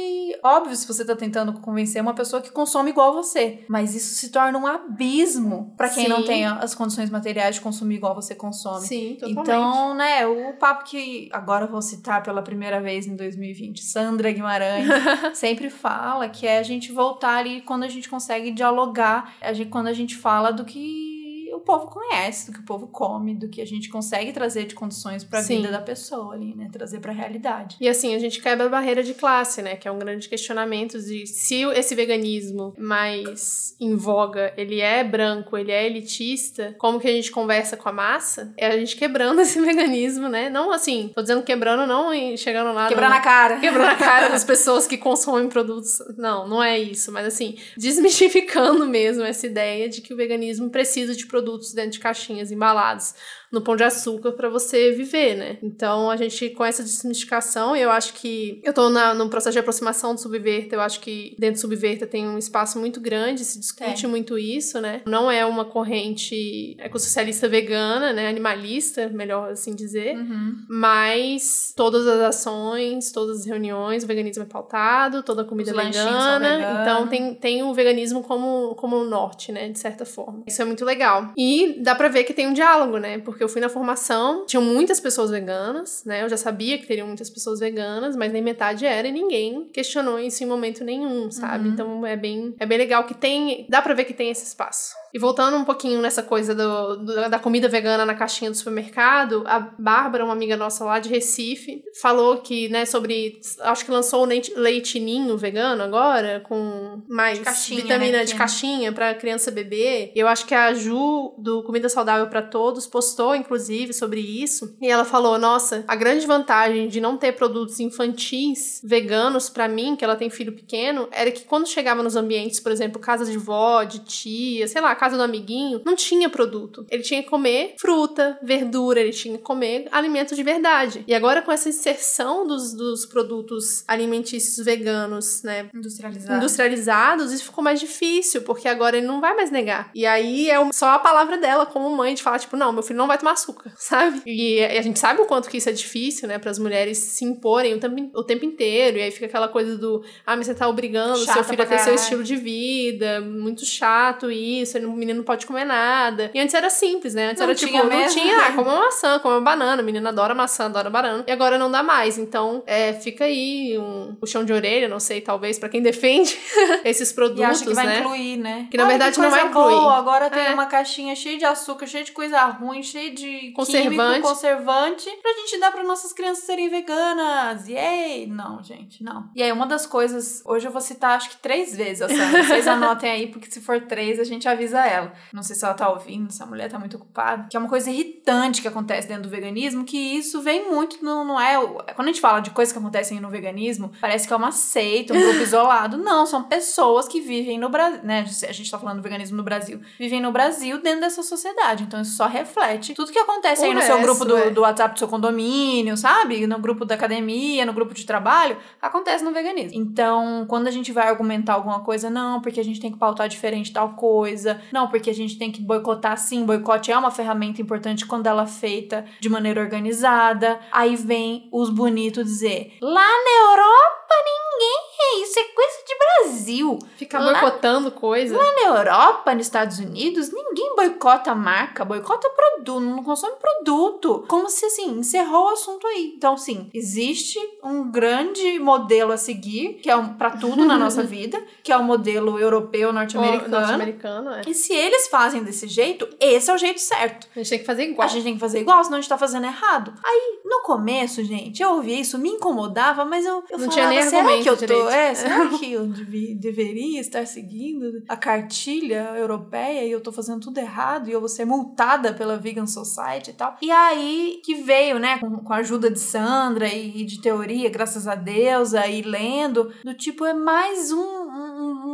óbvio se você tá tentando convencer uma pessoa que consome igual você. Mas isso se torna um abismo pra quem Sim. não tem as condições materiais de consumir igual você consome. Sim, totalmente. Então, né, o papo que agora vou citar pela primeira vez em 2020, Sandra Guimarães, sempre fala que é a gente voltar ali quando a gente consegue dialogar, a gente, quando a gente fala do que o povo conhece, do que o povo come, do que a gente consegue trazer de condições pra Sim. vida da pessoa ali, né, trazer pra realidade. E assim, a gente quebra a barreira de classe, né? Que é um grande questionamento de se esse veganismo mais em voga, ele é branco, ele é elitista, como que a gente conversa com a massa? É a gente quebrando esse veganismo, né? Não assim, tô dizendo quebrando, não em- chegando lá... Quebrar no- na cara. quebrando a cara das pessoas que consomem produtos. Não, não é isso. Mas assim, desmistificando mesmo essa ideia de que o veganismo precisa de produtos dentro de caixinhas embalados no pão de açúcar para você viver, né? Então a gente, com essa desmistificação, eu acho que. Eu tô na, no processo de aproximação do Subverta, eu acho que dentro do Subverta tem um espaço muito grande, se discute Tem. muito isso, né? Não é uma corrente ecossocialista vegana, né? Animalista, melhor assim dizer. Uhum. Mas todas as ações, todas as reuniões, o veganismo é pautado, toda a comida Os é vegana. Então tem, tem o veganismo como, como norte, né? De certa forma. Isso é muito legal. E dá pra ver que tem um diálogo, né? Porque eu fui na formação, tinham muitas pessoas veganas, né? Eu já sabia que teriam muitas pessoas veganas, mas nem metade era e ninguém questionou isso em momento nenhum, sabe? Uhum. Então é bem, é bem legal que tem. Dá pra ver que tem esse espaço. E voltando um pouquinho nessa coisa do, do- da comida vegana na caixinha do supermercado, a Bárbara, uma amiga nossa lá de Recife, falou que, né, sobre. Acho que lançou o leite, leite ninho vegano agora, com mais De caixinha, vitamina né, de que- caixinha pra criança beber. Eu acho que a Ju, do Comida Saudável pra Todos, postou, inclusive, sobre isso. E ela falou: nossa, a grande vantagem de não ter produtos infantis veganos pra mim, que ela tem filho pequeno, era que quando chegava nos ambientes, por exemplo, casa de vó, de tia, sei lá, casa do amiguinho, não tinha produto. Ele tinha que comer fruta, verdura, ele tinha que comer alimento de verdade. E agora com essa inserção dos, dos produtos alimentícios veganos, né, Industrializado. industrializados, isso ficou mais difícil, porque agora ele não vai mais negar. E aí é só a palavra dela como mãe de falar, tipo, não, meu filho não vai pode tomar açúcar, sabe? E a gente sabe o quanto que isso é difícil, né, para as mulheres se imporem o tempo, o tempo inteiro. E aí fica aquela coisa do, ah, mas você tá obrigando Chata seu filho a ter seu estilo de vida, muito chato isso, o menino não pode comer nada. E antes era simples, né? Antes Não era tipo, não mesmo. tinha, ah, come uma maçã, come uma banana, a menina adora maçã, adora banana. E agora não dá mais. Então, é, fica aí um puxão de orelha, não sei, talvez, pra quem defende esses E produtos, acha que vai né? incluir, né? Que na Olha verdade não coisa vai incluir. Boa, agora tem É. uma caixinha cheia de açúcar, cheia de coisa ruim, cheia de Conservante. químico, conservante, pra gente dar para nossas crianças serem veganas. Yay! Não, gente, não. E aí, uma das coisas, hoje eu vou citar acho que três vezes. Vocês anotem aí, porque se for três, a gente avisa ela. Não sei se ela tá ouvindo, se a mulher tá muito ocupada. Que é uma coisa irritante que acontece dentro do veganismo, que isso vem muito, não, não é. Quando a gente fala de coisas que acontecem no veganismo, parece que é uma seita, um grupo isolado. Não, são pessoas que vivem no Brasil, né? A gente tá falando do veganismo no Brasil. Vivem no Brasil dentro dessa sociedade. Então isso só reflete tudo que acontece O aí no seu resto, grupo do, é. do WhatsApp do seu condomínio, sabe? No grupo da academia, no grupo de trabalho, acontece no veganismo. Então, quando a gente vai argumentar alguma coisa, não, porque a gente tem que pautar diferente tal coisa, não, porque a gente tem que boicotar sim, boicote é uma ferramenta importante quando ela é feita de maneira organizada. Aí vem os bonitos dizer: lá na Europa ninguém, isso é coisa de Brasil. Ficar Lá- boicotando coisa. Na Europa, nos Estados Unidos, ninguém boicota a marca, boicota produto, não consome produto. Como se assim, encerrou o assunto aí. Então, sim, existe um grande modelo a seguir, que é um, para tudo na nossa vida, que é o modelo europeu norte-americano. Norte-americano, é. E se eles fazem desse jeito, esse é o jeito certo. A gente tem que fazer igual. A gente tem que fazer igual, senão a gente tá fazendo errado. Aí, no começo, gente, eu ouvia isso, me incomodava, mas eu, eu Não falava, tinha nem será que eu tô, direito." É, será que eu deveria estar seguindo a cartilha europeia e eu tô fazendo tudo errado e eu vou ser multada pela Vegan Society e tal? E aí que veio, né, com, com a ajuda de Sandra e, e de teoria, graças a Deus, aí lendo, do tipo, é mais um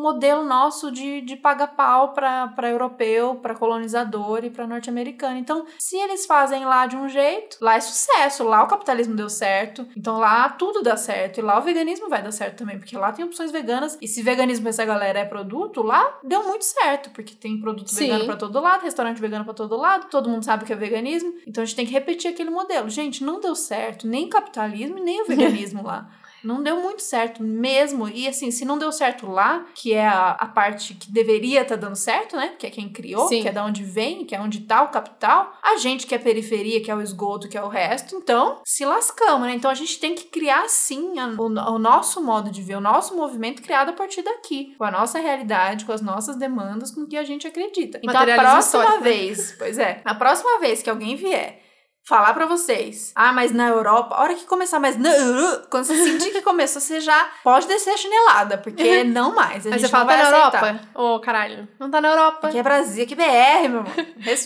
modelo nosso de, de paga pau pra, pra europeu, pra colonizador e pra norte-americano. Então, se eles fazem lá de um jeito, lá é sucesso, lá o capitalismo deu certo, então lá tudo dá certo, e lá o veganismo vai dar certo também, porque lá tem opções veganas, e se veganismo essa galera é produto, lá deu muito certo, porque tem produto Sim. vegano pra todo lado, restaurante vegano pra todo lado, todo mundo sabe que é veganismo, então a gente tem que repetir aquele modelo. Gente, não deu certo nem o capitalismo e nem o veganismo lá. Não deu muito certo mesmo. E assim, se não deu certo lá, que é a, a parte que deveria estar dando certo, né? Que é quem criou, Sim. que é da onde vem, que é onde tá o capital. A gente que é periferia, que é o esgoto, que é o resto. Então, se lascamos, né? Então a gente tem que criar sim a- o, o nosso modo de ver, o nosso movimento criado a partir daqui. Com a nossa realidade, com as nossas demandas, com o que a gente acredita. Então a próxima né? vez, pois é, a próxima vez que alguém vier falar pra vocês. Ah, mas na Europa, a hora que começar, mas na quando você sentir que começou, você já pode descer a chinelada, porque não mais. A gente você fala, tá na aceitar. Europa? Ô, caralho. Não tá na Europa. Aqui é Brasil, aqui é BR, meu irmão.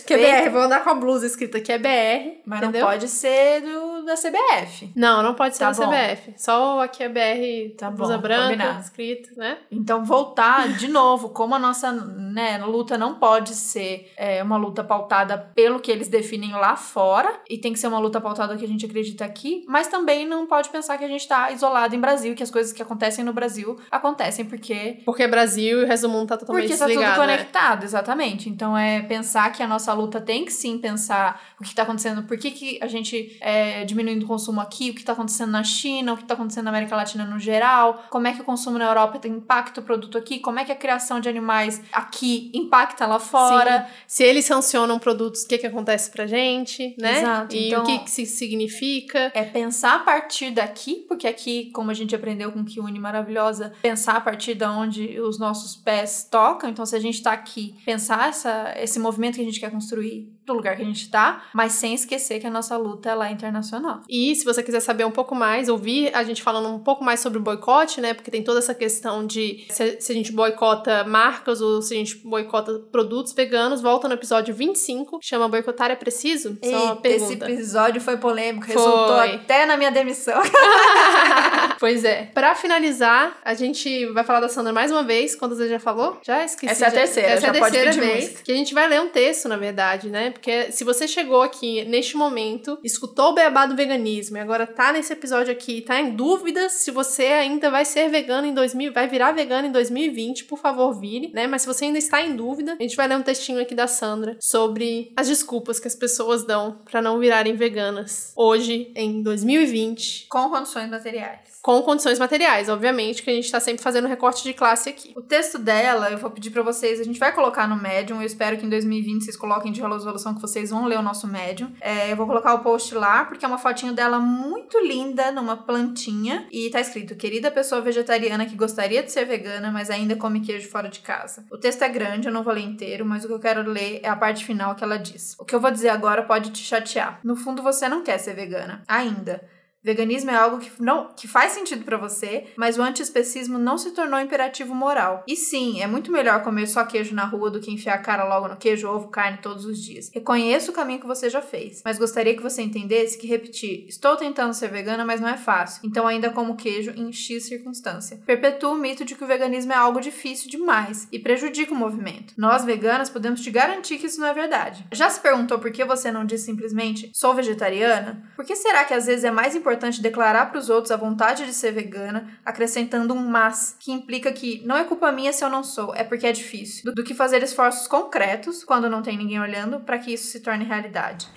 Que é Respeita. BR, vou andar com a blusa escrita que é BR. Mas entendeu? não pode ser do, da CBF. Não, não pode ser Tá da bom. CBF. Só aqui é BR, Tá blusa bom, branca, combinado. escrito, né? Então, voltar de novo, como a nossa né, luta não pode ser é, uma luta pautada pelo que eles definem lá fora, e tem que ser uma luta pautada que a gente acredita aqui, mas também não pode pensar que a gente está isolado em Brasil, que as coisas que acontecem no Brasil acontecem porque Porque é Brasil e o resto do mundo tá totalmente Porque tá tudo desligado, né? conectado, exatamente. Então é pensar que a nossa luta tem que sim pensar o que tá acontecendo, por que, que a gente é diminuindo o consumo aqui, o que tá acontecendo na China, o que tá acontecendo na América Latina no geral, como é que o consumo na Europa tem impacto o produto aqui, como é que a criação de animais aqui impacta lá fora. Sim. Se eles sancionam produtos, o que que acontece pra gente, né? Exato, E então- o que que isso significa. É pensar a partir daqui, porque aqui, como a gente aprendeu com Kiune maravilhosa, pensar a partir da onde os nossos pés tocam. Então, se a gente tá aqui, pensar essa, esse movimento que a gente quer construir do lugar que a gente tá, mas sem esquecer que a nossa luta ela é internacional. E se você quiser saber um pouco mais, ouvir a gente falando um pouco mais sobre o boicote, né? Porque tem toda essa questão de se, se a gente boicota marcas ou se a gente boicota produtos veganos, volta no episódio 25, chama Boicotar é Preciso? Só uma Eita, esse pergunta. episódio foi polêmico, Foi. resultou até na minha demissão. pois é. Pra finalizar, a gente vai falar da Sandra mais uma vez. Quantas vezes já falou? Já esqueci. Essa é a já. terceira, Essa é a já pode terceira vez. música. Que a gente vai ler um texto, na verdade, né? Porque se você chegou aqui neste momento, escutou o beabá do veganismo e agora tá nesse episódio aqui, tá em dúvida se você ainda vai ser vegano em 2000, vai virar vegano em 2020, por favor, vire, né? Mas se você ainda está em dúvida, a gente vai ler um textinho aqui da Sandra sobre as desculpas que as pessoas dão para não virarem veganas hoje em 2020, Com condições materiais. Com condições materiais, obviamente, que a gente tá sempre fazendo recorte de classe aqui. O texto dela, eu vou pedir pra vocês, a gente vai colocar no Medium, eu espero que em 2020 vocês coloquem de resolução que vocês vão ler o nosso Medium. É, eu vou colocar o post lá, porque é uma fotinho dela muito linda, numa plantinha, e tá escrito, querida pessoa vegetariana que gostaria de ser vegana, mas ainda come queijo fora de casa. O texto é grande, eu não vou ler inteiro, mas o que eu quero ler é a parte final que ela diz. O que eu vou dizer agora pode te chatear. No fundo, você não quer ser vegana, ainda. Veganismo é algo que, não, que faz sentido pra você, mas o antiespecismo não se tornou imperativo moral. E sim, é muito melhor comer só queijo na rua do que enfiar a cara logo no queijo, ovo, carne todos os dias. Reconheço o caminho que você já fez, mas gostaria que você entendesse que repetir, estou tentando ser vegana, mas não é fácil, então ainda como queijo em X circunstância. Perpetua o mito de que o veganismo é algo difícil demais e prejudica o movimento. Nós, veganas, podemos te garantir que isso não é verdade. Já se perguntou por que você não diz simplesmente sou vegetariana? Por que será que às vezes é mais importante declarar para os outros a vontade de ser vegana, acrescentando um mas, que implica que não é culpa minha se eu não sou, é porque é difícil, do, do que fazer esforços concretos, quando não tem ninguém olhando, para que isso se torne realidade.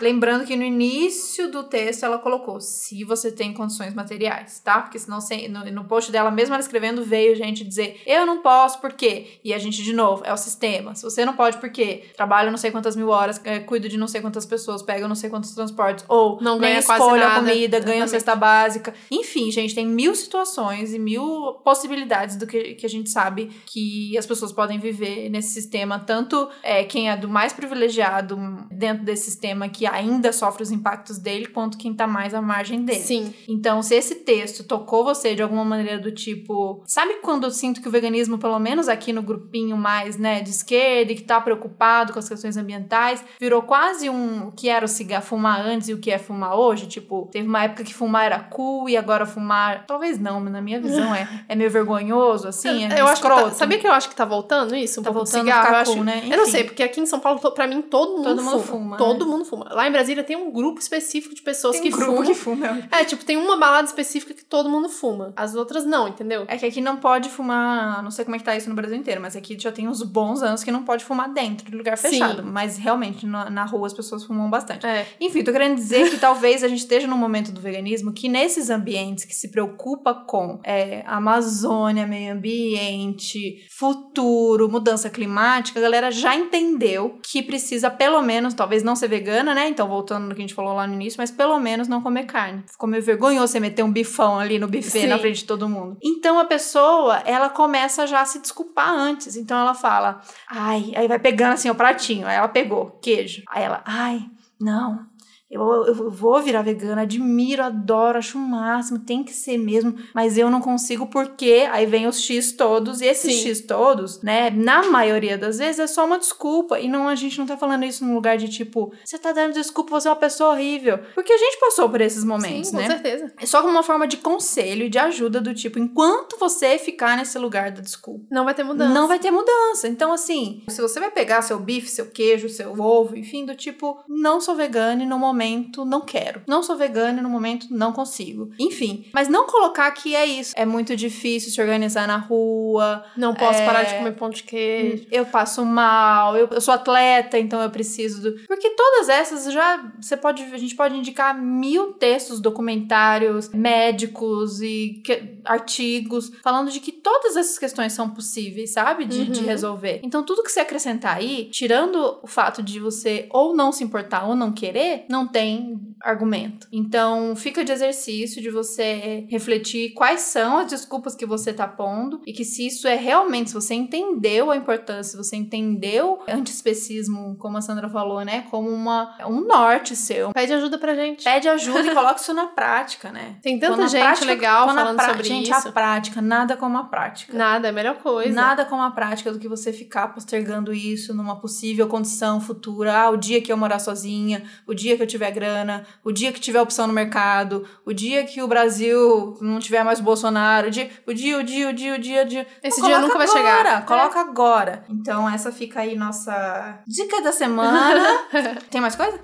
Lembrando que no início do texto ela colocou se você tem condições materiais, tá? Porque senão no, no post dela, mesmo ela escrevendo, veio gente dizer eu não posso, por quê? E a gente, de novo, é o sistema. Se você não pode, por quê? Trabalho não sei quantas mil horas, é, cuido de não sei quantas pessoas, pego não sei quantos transportes, ou Não nem ganha quase escolho a comida, ganho a cesta básica. Enfim, gente, tem mil situações e mil possibilidades do que, que a gente sabe que as pessoas podem viver nesse sistema. Tanto é, quem é do mais privilegiado dentro desse sistema que ainda sofre os impactos dele, quanto quem tá mais à margem dele. Sim. Então, se esse texto tocou você de alguma maneira do tipo. Sabe quando eu sinto que o veganismo, pelo menos aqui no grupinho mais, né, de esquerda, e que tá preocupado com as questões ambientais, virou quase um o que era o cigarro fumar antes e o que é fumar hoje? Tipo, teve uma época que fumar era cool e agora fumar. Talvez não, mas na minha visão é, é meio vergonhoso, assim, é eu acho que tá, sabia que eu acho que tá voltando isso? Um Tá pouco do voltando a cigarro? ficar eu, acho, cool, né? eu não Enfim. sei, porque aqui em São Paulo, pra mim, todo mundo Todo mundo fuma. fuma, Todo né? mundo fuma. Lá em Brasília tem um grupo específico de pessoas Tem que um grupo fumam. que fuma. É, tipo, tem uma balada específica que todo mundo fuma. As outras não, entendeu? É que aqui não pode fumar, não sei como é que tá isso no Brasil inteiro, mas aqui já tem uns bons anos que não pode fumar dentro de lugar Sim. fechado. Mas realmente, na, na rua as pessoas fumam bastante. É. Enfim, tô querendo dizer que talvez a gente esteja num momento do veganismo que nesses ambientes que se preocupa com é, Amazônia, meio ambiente, futuro, mudança climática, a galera já entendeu que precisa pelo menos, talvez não ser vegana, né? Então, voltando no que a gente falou lá no início, mas pelo menos não comer carne. Ficou meio vergonhoso você meter um bifão ali no buffet Sim. na frente de todo mundo. Então, a pessoa, ela começa já a se desculpar antes. Então, ela fala, ai, aí vai pegando assim o pratinho. Aí ela pegou queijo. Aí ela, ai, não. Eu, eu vou virar vegana, admiro, adoro, acho o máximo, tem que ser mesmo, mas eu não consigo porque aí vem os X todos, e esses Sim. X todos, né, na maioria das vezes é só uma desculpa, e não a gente não tá falando isso num lugar de tipo, você tá dando desculpa, você é uma pessoa horrível, porque a gente passou por esses momentos, Sim, com né? certeza. É só como uma forma de conselho e de ajuda do tipo, enquanto você ficar nesse lugar da desculpa, Não vai ter mudança. não vai ter mudança. Então, assim, se você vai pegar seu bife, seu queijo, seu ovo, enfim, do tipo, não sou vegana e no momento não quero. Não sou vegana e no momento não consigo. Enfim, mas não colocar que é isso. É muito difícil se organizar na rua. Não posso É. parar de comer pão de queijo. Eu passo mal, eu, eu sou atleta, então eu preciso do. Porque todas essas já. Você pode. A gente pode indicar mil textos, documentários, médicos e que- artigos falando de que todas essas questões são possíveis, sabe? De, de Uhum. resolver. Então, tudo que você acrescentar aí, tirando o fato de você ou não se importar ou não querer, não tem argumento. Então, fica de exercício de você refletir quais são as desculpas que você tá pondo e que se isso é realmente, se você entendeu a importância, se você entendeu antiespecismo, como a Sandra falou, né, como uma, um norte seu. Pede ajuda pra gente. Pede ajuda e coloca isso na prática, né? Tem tanta Quando gente prática- legal falando pra- sobre gente, isso. a prática, nada como a prática. Nada, é a melhor coisa. Nada como a prática do que você ficar postergando isso numa possível condição futura. Ah, o dia que eu morar sozinha, o dia que eu tiver grana, o dia que tiver opção no mercado, o dia que o Brasil não tiver mais Bolsonaro, o dia, o dia, o dia, o dia, o dia, o dia. Esse Não, dia nunca vai agora, chegar. Coloca agora. Então essa fica aí nossa dica da semana. Tem mais coisa?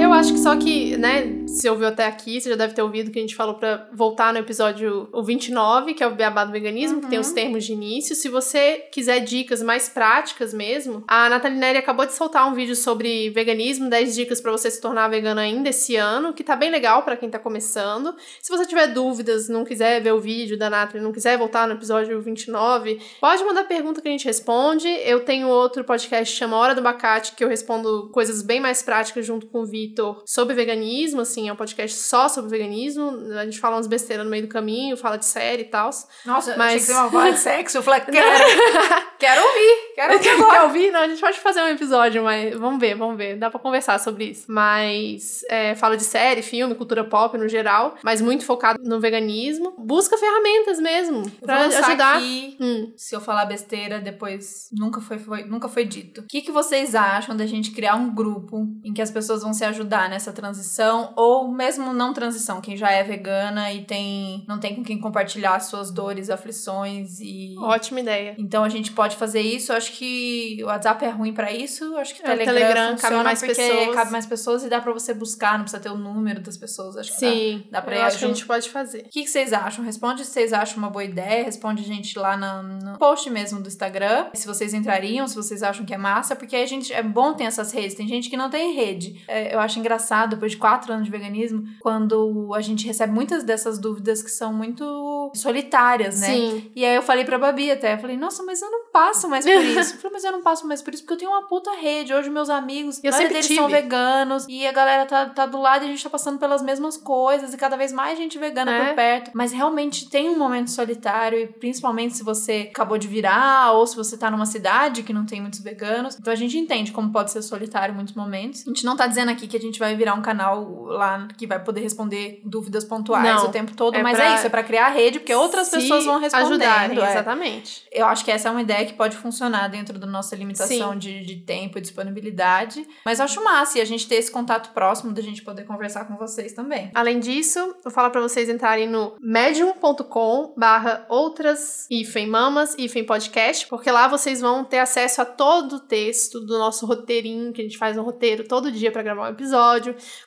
Eu acho que só que, né, se ouviu até aqui, você já deve ter ouvido que a gente falou pra voltar no episódio o 29, que é o Beabá do Veganismo, que tem os termos de início. Se você quiser dicas mais práticas mesmo, a Nathalie Neri acabou de soltar um vídeo sobre veganismo, 10 dicas pra você se tornar vegana ainda esse ano, que tá bem legal pra quem tá começando. Se você tiver dúvidas, não quiser ver o vídeo da Nathalie, não quiser voltar no episódio 29, pode mandar pergunta que a gente responde. Eu tenho outro podcast que chama Hora do Abacate, que eu respondo coisas bem mais práticas junto com o Vitor sobre veganismo, assim, é um podcast só sobre veganismo. A gente fala umas besteiras no meio do caminho, fala de série e tal. Nossa, Mas- achei que você uma voz de sexo. Eu falei, quero, quero ouvir, quero ouvir agora. Quer ouvir? Não, a gente pode fazer um episódio, mas vamos ver, vamos ver. Dá pra conversar sobre isso. Mas é, fala de série, filme, cultura pop no geral, mas muito focado no veganismo. Busca ferramentas mesmo pra ajudar. aqui, Hum. se eu falar besteira, depois nunca foi, foi- nunca foi dito. O que, que vocês acham da gente criar um grupo em que as pessoas vão se ajudar nessa transição, ou mesmo não transição, quem já é vegana e tem não tem com quem compartilhar suas dores, aflições e. Ótima ideia. Então a gente pode fazer isso. Eu acho que o WhatsApp é ruim pra isso. Eu acho que o É, o Telegram, Telegram cabe mais pessoas. cabe mais pessoas e dá pra você buscar, não precisa ter o número das pessoas. Acho que dá. Sim, dá pra eu acho que a gente pode fazer. O que, que vocês acham? Responde se vocês acham uma boa ideia. Responde a gente lá na- no post mesmo do Instagram. Se vocês entrariam, se vocês acham que é massa. Porque a gente é bom ter essas redes. Tem gente que não tem rede. É, eu acho engraçado, depois de quatro anos de veganismo, quando a gente recebe muitas dessas dúvidas que são muito solitárias, né? Sim. E aí eu falei pra Babi até, eu falei, nossa, mas eu não passo mais por isso. Eu falei, mas eu não passo mais por isso porque eu tenho uma puta rede. Hoje meus amigos, Eu sempre deles tive. são veganos e a galera tá, tá do lado e a gente tá passando pelas mesmas coisas e cada vez mais gente vegana É. por perto. Mas realmente tem um momento solitário e principalmente se você acabou de virar ou se você tá numa cidade que não tem muitos veganos. Então a gente entende como pode ser solitário em muitos momentos. A gente não tá dizendo aqui que a gente vai virar um canal lá que vai poder responder dúvidas pontuais Não. o tempo todo, É mas pra é isso, é pra criar rede, porque outras pessoas vão respondendo. ajudarem, é. exatamente. Eu acho que essa é uma ideia que pode funcionar dentro da nossa limitação de, de tempo e disponibilidade. Mas eu acho massa e a gente ter esse contato próximo da gente poder conversar com vocês também. Além disso, eu falo pra vocês entrarem no medium.com barra outras hífen mamas hífen podcast, porque lá vocês vão ter acesso a todo o texto do nosso roteirinho, que a gente faz um roteiro todo dia pra gravar um episódio,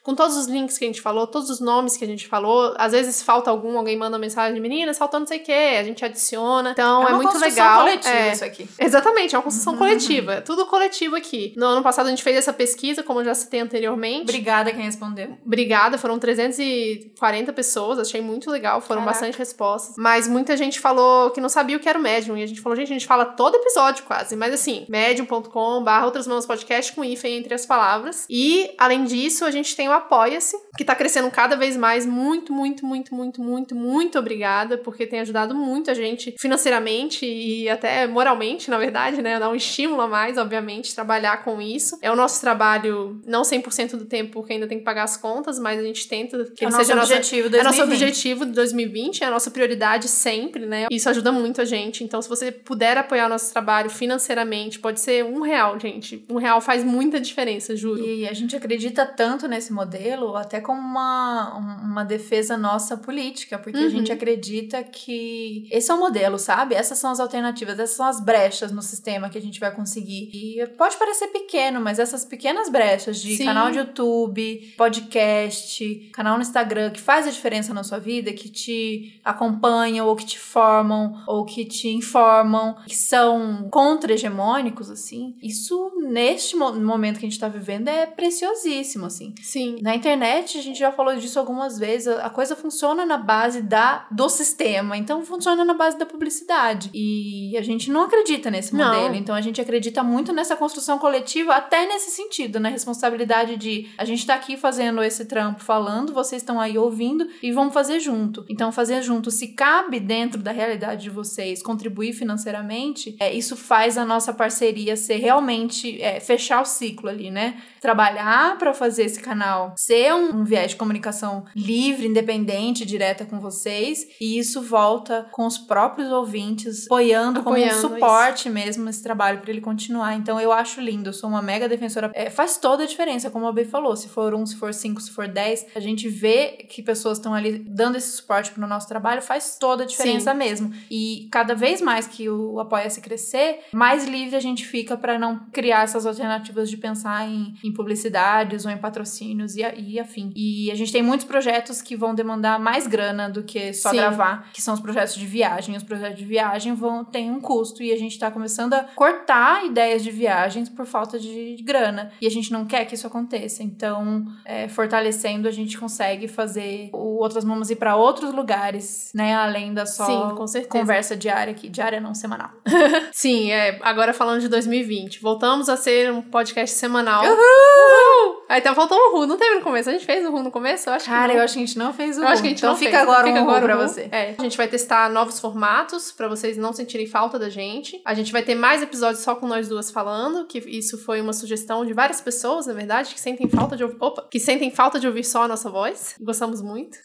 com todos os links que a gente falou, todos os nomes que a gente falou. Às vezes falta algum, alguém manda mensagem, meninas, faltou não sei o que, a gente adiciona. Então é, uma muito legal. coletiva É. isso aqui. Exatamente, é uma construção coletiva. É tudo coletivo aqui. No ano passado a gente fez essa pesquisa, como eu já citei anteriormente. Obrigada quem respondeu. Obrigada, foram 340 pessoas, achei muito legal, foram Caraca. bastante respostas. Mas muita gente falou que não sabia o que era o Medium, e a gente falou, gente, a gente fala todo episódio quase, mas assim, medium.com barra outras mãos podcast com hífen entre as palavras. E, além disso, a gente tem o Apoia-se, que tá crescendo cada vez mais, muito, muito, muito, muito, muito, muito obrigada, porque tem ajudado muito a gente financeiramente e até moralmente, na verdade, né, dá um estímulo a mais, obviamente, trabalhar com isso. É o nosso trabalho, não 100% do tempo, porque ainda tem que pagar as contas, mas a gente tenta que É o ele nosso seja a nossa, objetivo é 2020. nosso objetivo de 2020, é a nossa prioridade sempre, né? Isso ajuda muito a gente. Então, se você puder apoiar o nosso trabalho financeiramente, pode ser um real, gente. Um real faz muita diferença, juro. E a gente acredita tanto nesse modelo, até como uma, um- uma defesa nossa política, porque a Uhum. gente acredita que esse é o modelo, sabe? Essas são as alternativas, essas são as brechas no sistema que a gente vai conseguir. E pode parecer pequeno, mas essas pequenas brechas de Sim. canal de YouTube, podcast, canal no Instagram, que faz a diferença na sua vida, que te acompanham, ou que te formam, ou que te informam, que são contra-hegemônicos, assim, isso neste mo- momento que a gente tá vivendo é preciosíssimo, assim. Sim. Na internet, a gente já falou disso algumas vezes, a coisa funciona na base da, do sistema, então funciona na base da publicidade. E a gente não acredita nesse Não. modelo, então a gente acredita muito nessa construção coletiva, até nesse sentido, na responsabilidade de a gente tá aqui fazendo esse trampo, falando, vocês estão aí ouvindo e vamos fazer junto. Então, fazer junto, se cabe dentro da realidade de vocês, contribuir financeiramente, é, isso faz a nossa parceria ser realmente é, fechar o ciclo ali, né? Trabalhar para fazer esse canal ser um, um viés de comunicação livre, independente, direta com vocês, e isso volta com os próprios ouvintes apoiando, como um Apoiando, suporte suporte mesmo esse trabalho para ele continuar. Então eu acho lindo, eu sou uma mega defensora. É, faz toda a diferença, como a B falou. Se for um, se for cinco, se for dez, a gente vê que pessoas estão ali dando esse suporte pro nosso trabalho, faz toda a diferença Sim. mesmo. E cada vez mais que o Apoia-se crescer, mais livre a gente fica para não criar essas alternativas de pensar em, em publicidades ou em patrocínios e, a- e afim. E a gente tem muitos projetos que vão demandar mais grana do que só Sim. gravar, que são os projetos de viagem. Os projetos de viagem vão ter um custo e a gente tá começando a cortar ideias de viagens por falta de grana. E a gente não quer que isso aconteça. Então, é, fortalecendo, a gente consegue fazer o Outras Mamas ir para outros lugares, né? Além da só Sim, com certeza. conversa diária aqui. Diária não, semanal. Sim, é, agora falando de 2020. Voltamos a ser um podcast semanal. Uhul! Aí tá faltando o Ru. Não teve no começo? A gente fez o Ru no começo? Eu acho Cara, que não. eu acho que a gente não fez o Eu acho que a gente Então não fica fez. agora fica um agora pra um você. É, a gente vai testar novos formatos pra vocês não sentirem falta da gente. A gente vai ter mais episódios só com nós duas falando, que isso foi uma sugestão de várias pessoas, na verdade, que sentem falta de ouvir, opa, que sentem falta de ouvir só a nossa voz. Gostamos muito.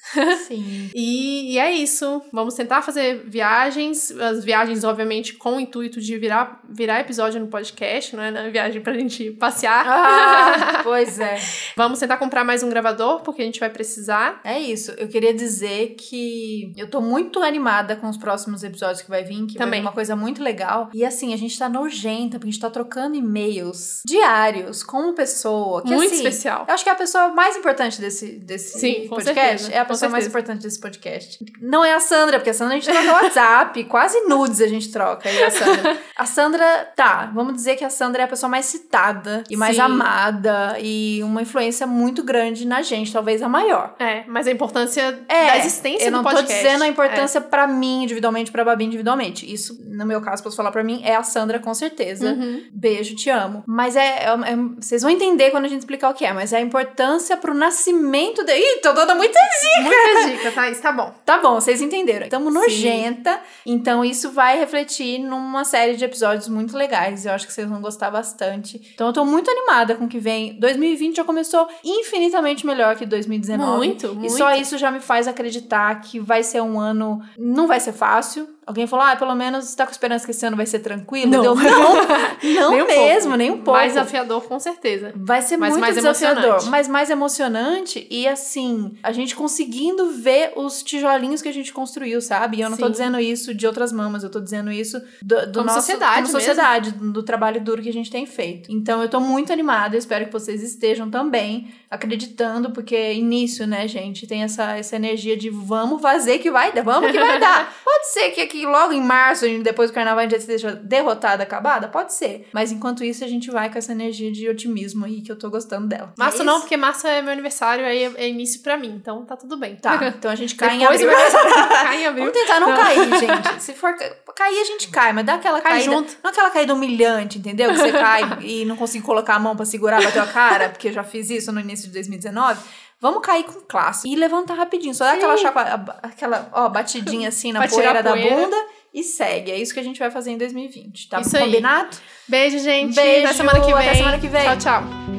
Sim. E, e é isso. Vamos tentar fazer viagens. As viagens, obviamente, com o intuito de virar, virar episódio no podcast, não é na viagem pra gente passear. Ah, pois é. Vamos tentar comprar mais um gravador, porque a gente vai precisar. É isso. Eu queria dizer que eu tô muito animada com os próximos episódios que vai vir, que vai Também. vir uma coisa muito legal. E assim, a gente tá nojenta, porque a gente tá trocando e-mails diários com uma pessoa que muito assim, especial. Eu acho que é a pessoa mais importante desse, desse Sim, podcast. certeza, é a pessoa mais importante desse podcast. Não é a Sandra, porque a Sandra a gente troca WhatsApp, quase nudes a gente troca. E a Sandra. A Sandra, tá, vamos dizer que a Sandra é a pessoa mais citada e mais Sim. amada e uma influência muito grande na gente, talvez a maior. É, mas a importância É, da existência eu não do podcast. tô dizendo a importância pra mim individualmente, pra Babi individualmente. Isso, no meu caso, posso falar pra mim, é a Sandra com certeza. É. Uhum. Beijo, te amo. Mas é, é- é- Vocês vão entender quando a gente explicar o que é, mas é a importância pro nascimento de. Ih, tô dando muita Muita dica, Thaís, tá bom. Tá bom, vocês entenderam. Tamo Sim. nojenta, então isso vai refletir numa série de episódios muito legais. Eu acho que vocês vão gostar bastante. Então eu tô muito animada com o que vem. 2020 já começou infinitamente melhor que 2019. Muito, E muito. só isso já me faz acreditar que vai ser um ano. Não vai ser fácil. Alguém falou, ah, pelo menos você tá com esperança que esse ano vai ser tranquilo? Não. Deu, não, não Nem um mesmo, pouco. nem um pouco. Mais desafiador, com certeza. Vai ser Mas muito mais desafiador, emocionante. mas mais emocionante e assim, a gente conseguindo ver os tijolinhos que a gente construiu, sabe? E eu não tô Sim. dizendo isso de outras mamas, eu tô dizendo isso do, do Como nosso sociedade como mesmo. sociedade, do, do trabalho duro que a gente tem feito. Então eu tô muito animada, eu espero que vocês estejam também acreditando, porque início, né, gente, tem essa, essa energia de vamos fazer que vai dar, vamos que vai dar. Pode ser que aqui logo em março, depois do carnaval, a gente esteja derrotada, acabada? Pode ser. Mas enquanto isso, a gente vai com essa energia de otimismo aí, que eu tô gostando dela. Março É não, porque março é meu aniversário, aí é, é início pra mim, então tá tudo bem. Tá, então a gente cai em Depois abril. vai cair em abril. Vamos tentar não, Não. cair, gente. Se for ca- cair, a gente cai, mas dá aquela Cai caída. junto. Não aquela caída humilhante, entendeu? Que você cai e não consegue colocar a mão pra segurar, bater a cara, porque eu já fiz isso no início de 2019. Vamos cair com classe e levantar rapidinho. Só dá aquela chacoalha, aquela, ó, batidinha assim na poeira a da poeira. bunda e segue. É isso que a gente vai fazer em 2020, tá Isso aí. combinado? Beijo, gente. Beijo, Até semana que vem. até semana que vem. Tchau, tchau.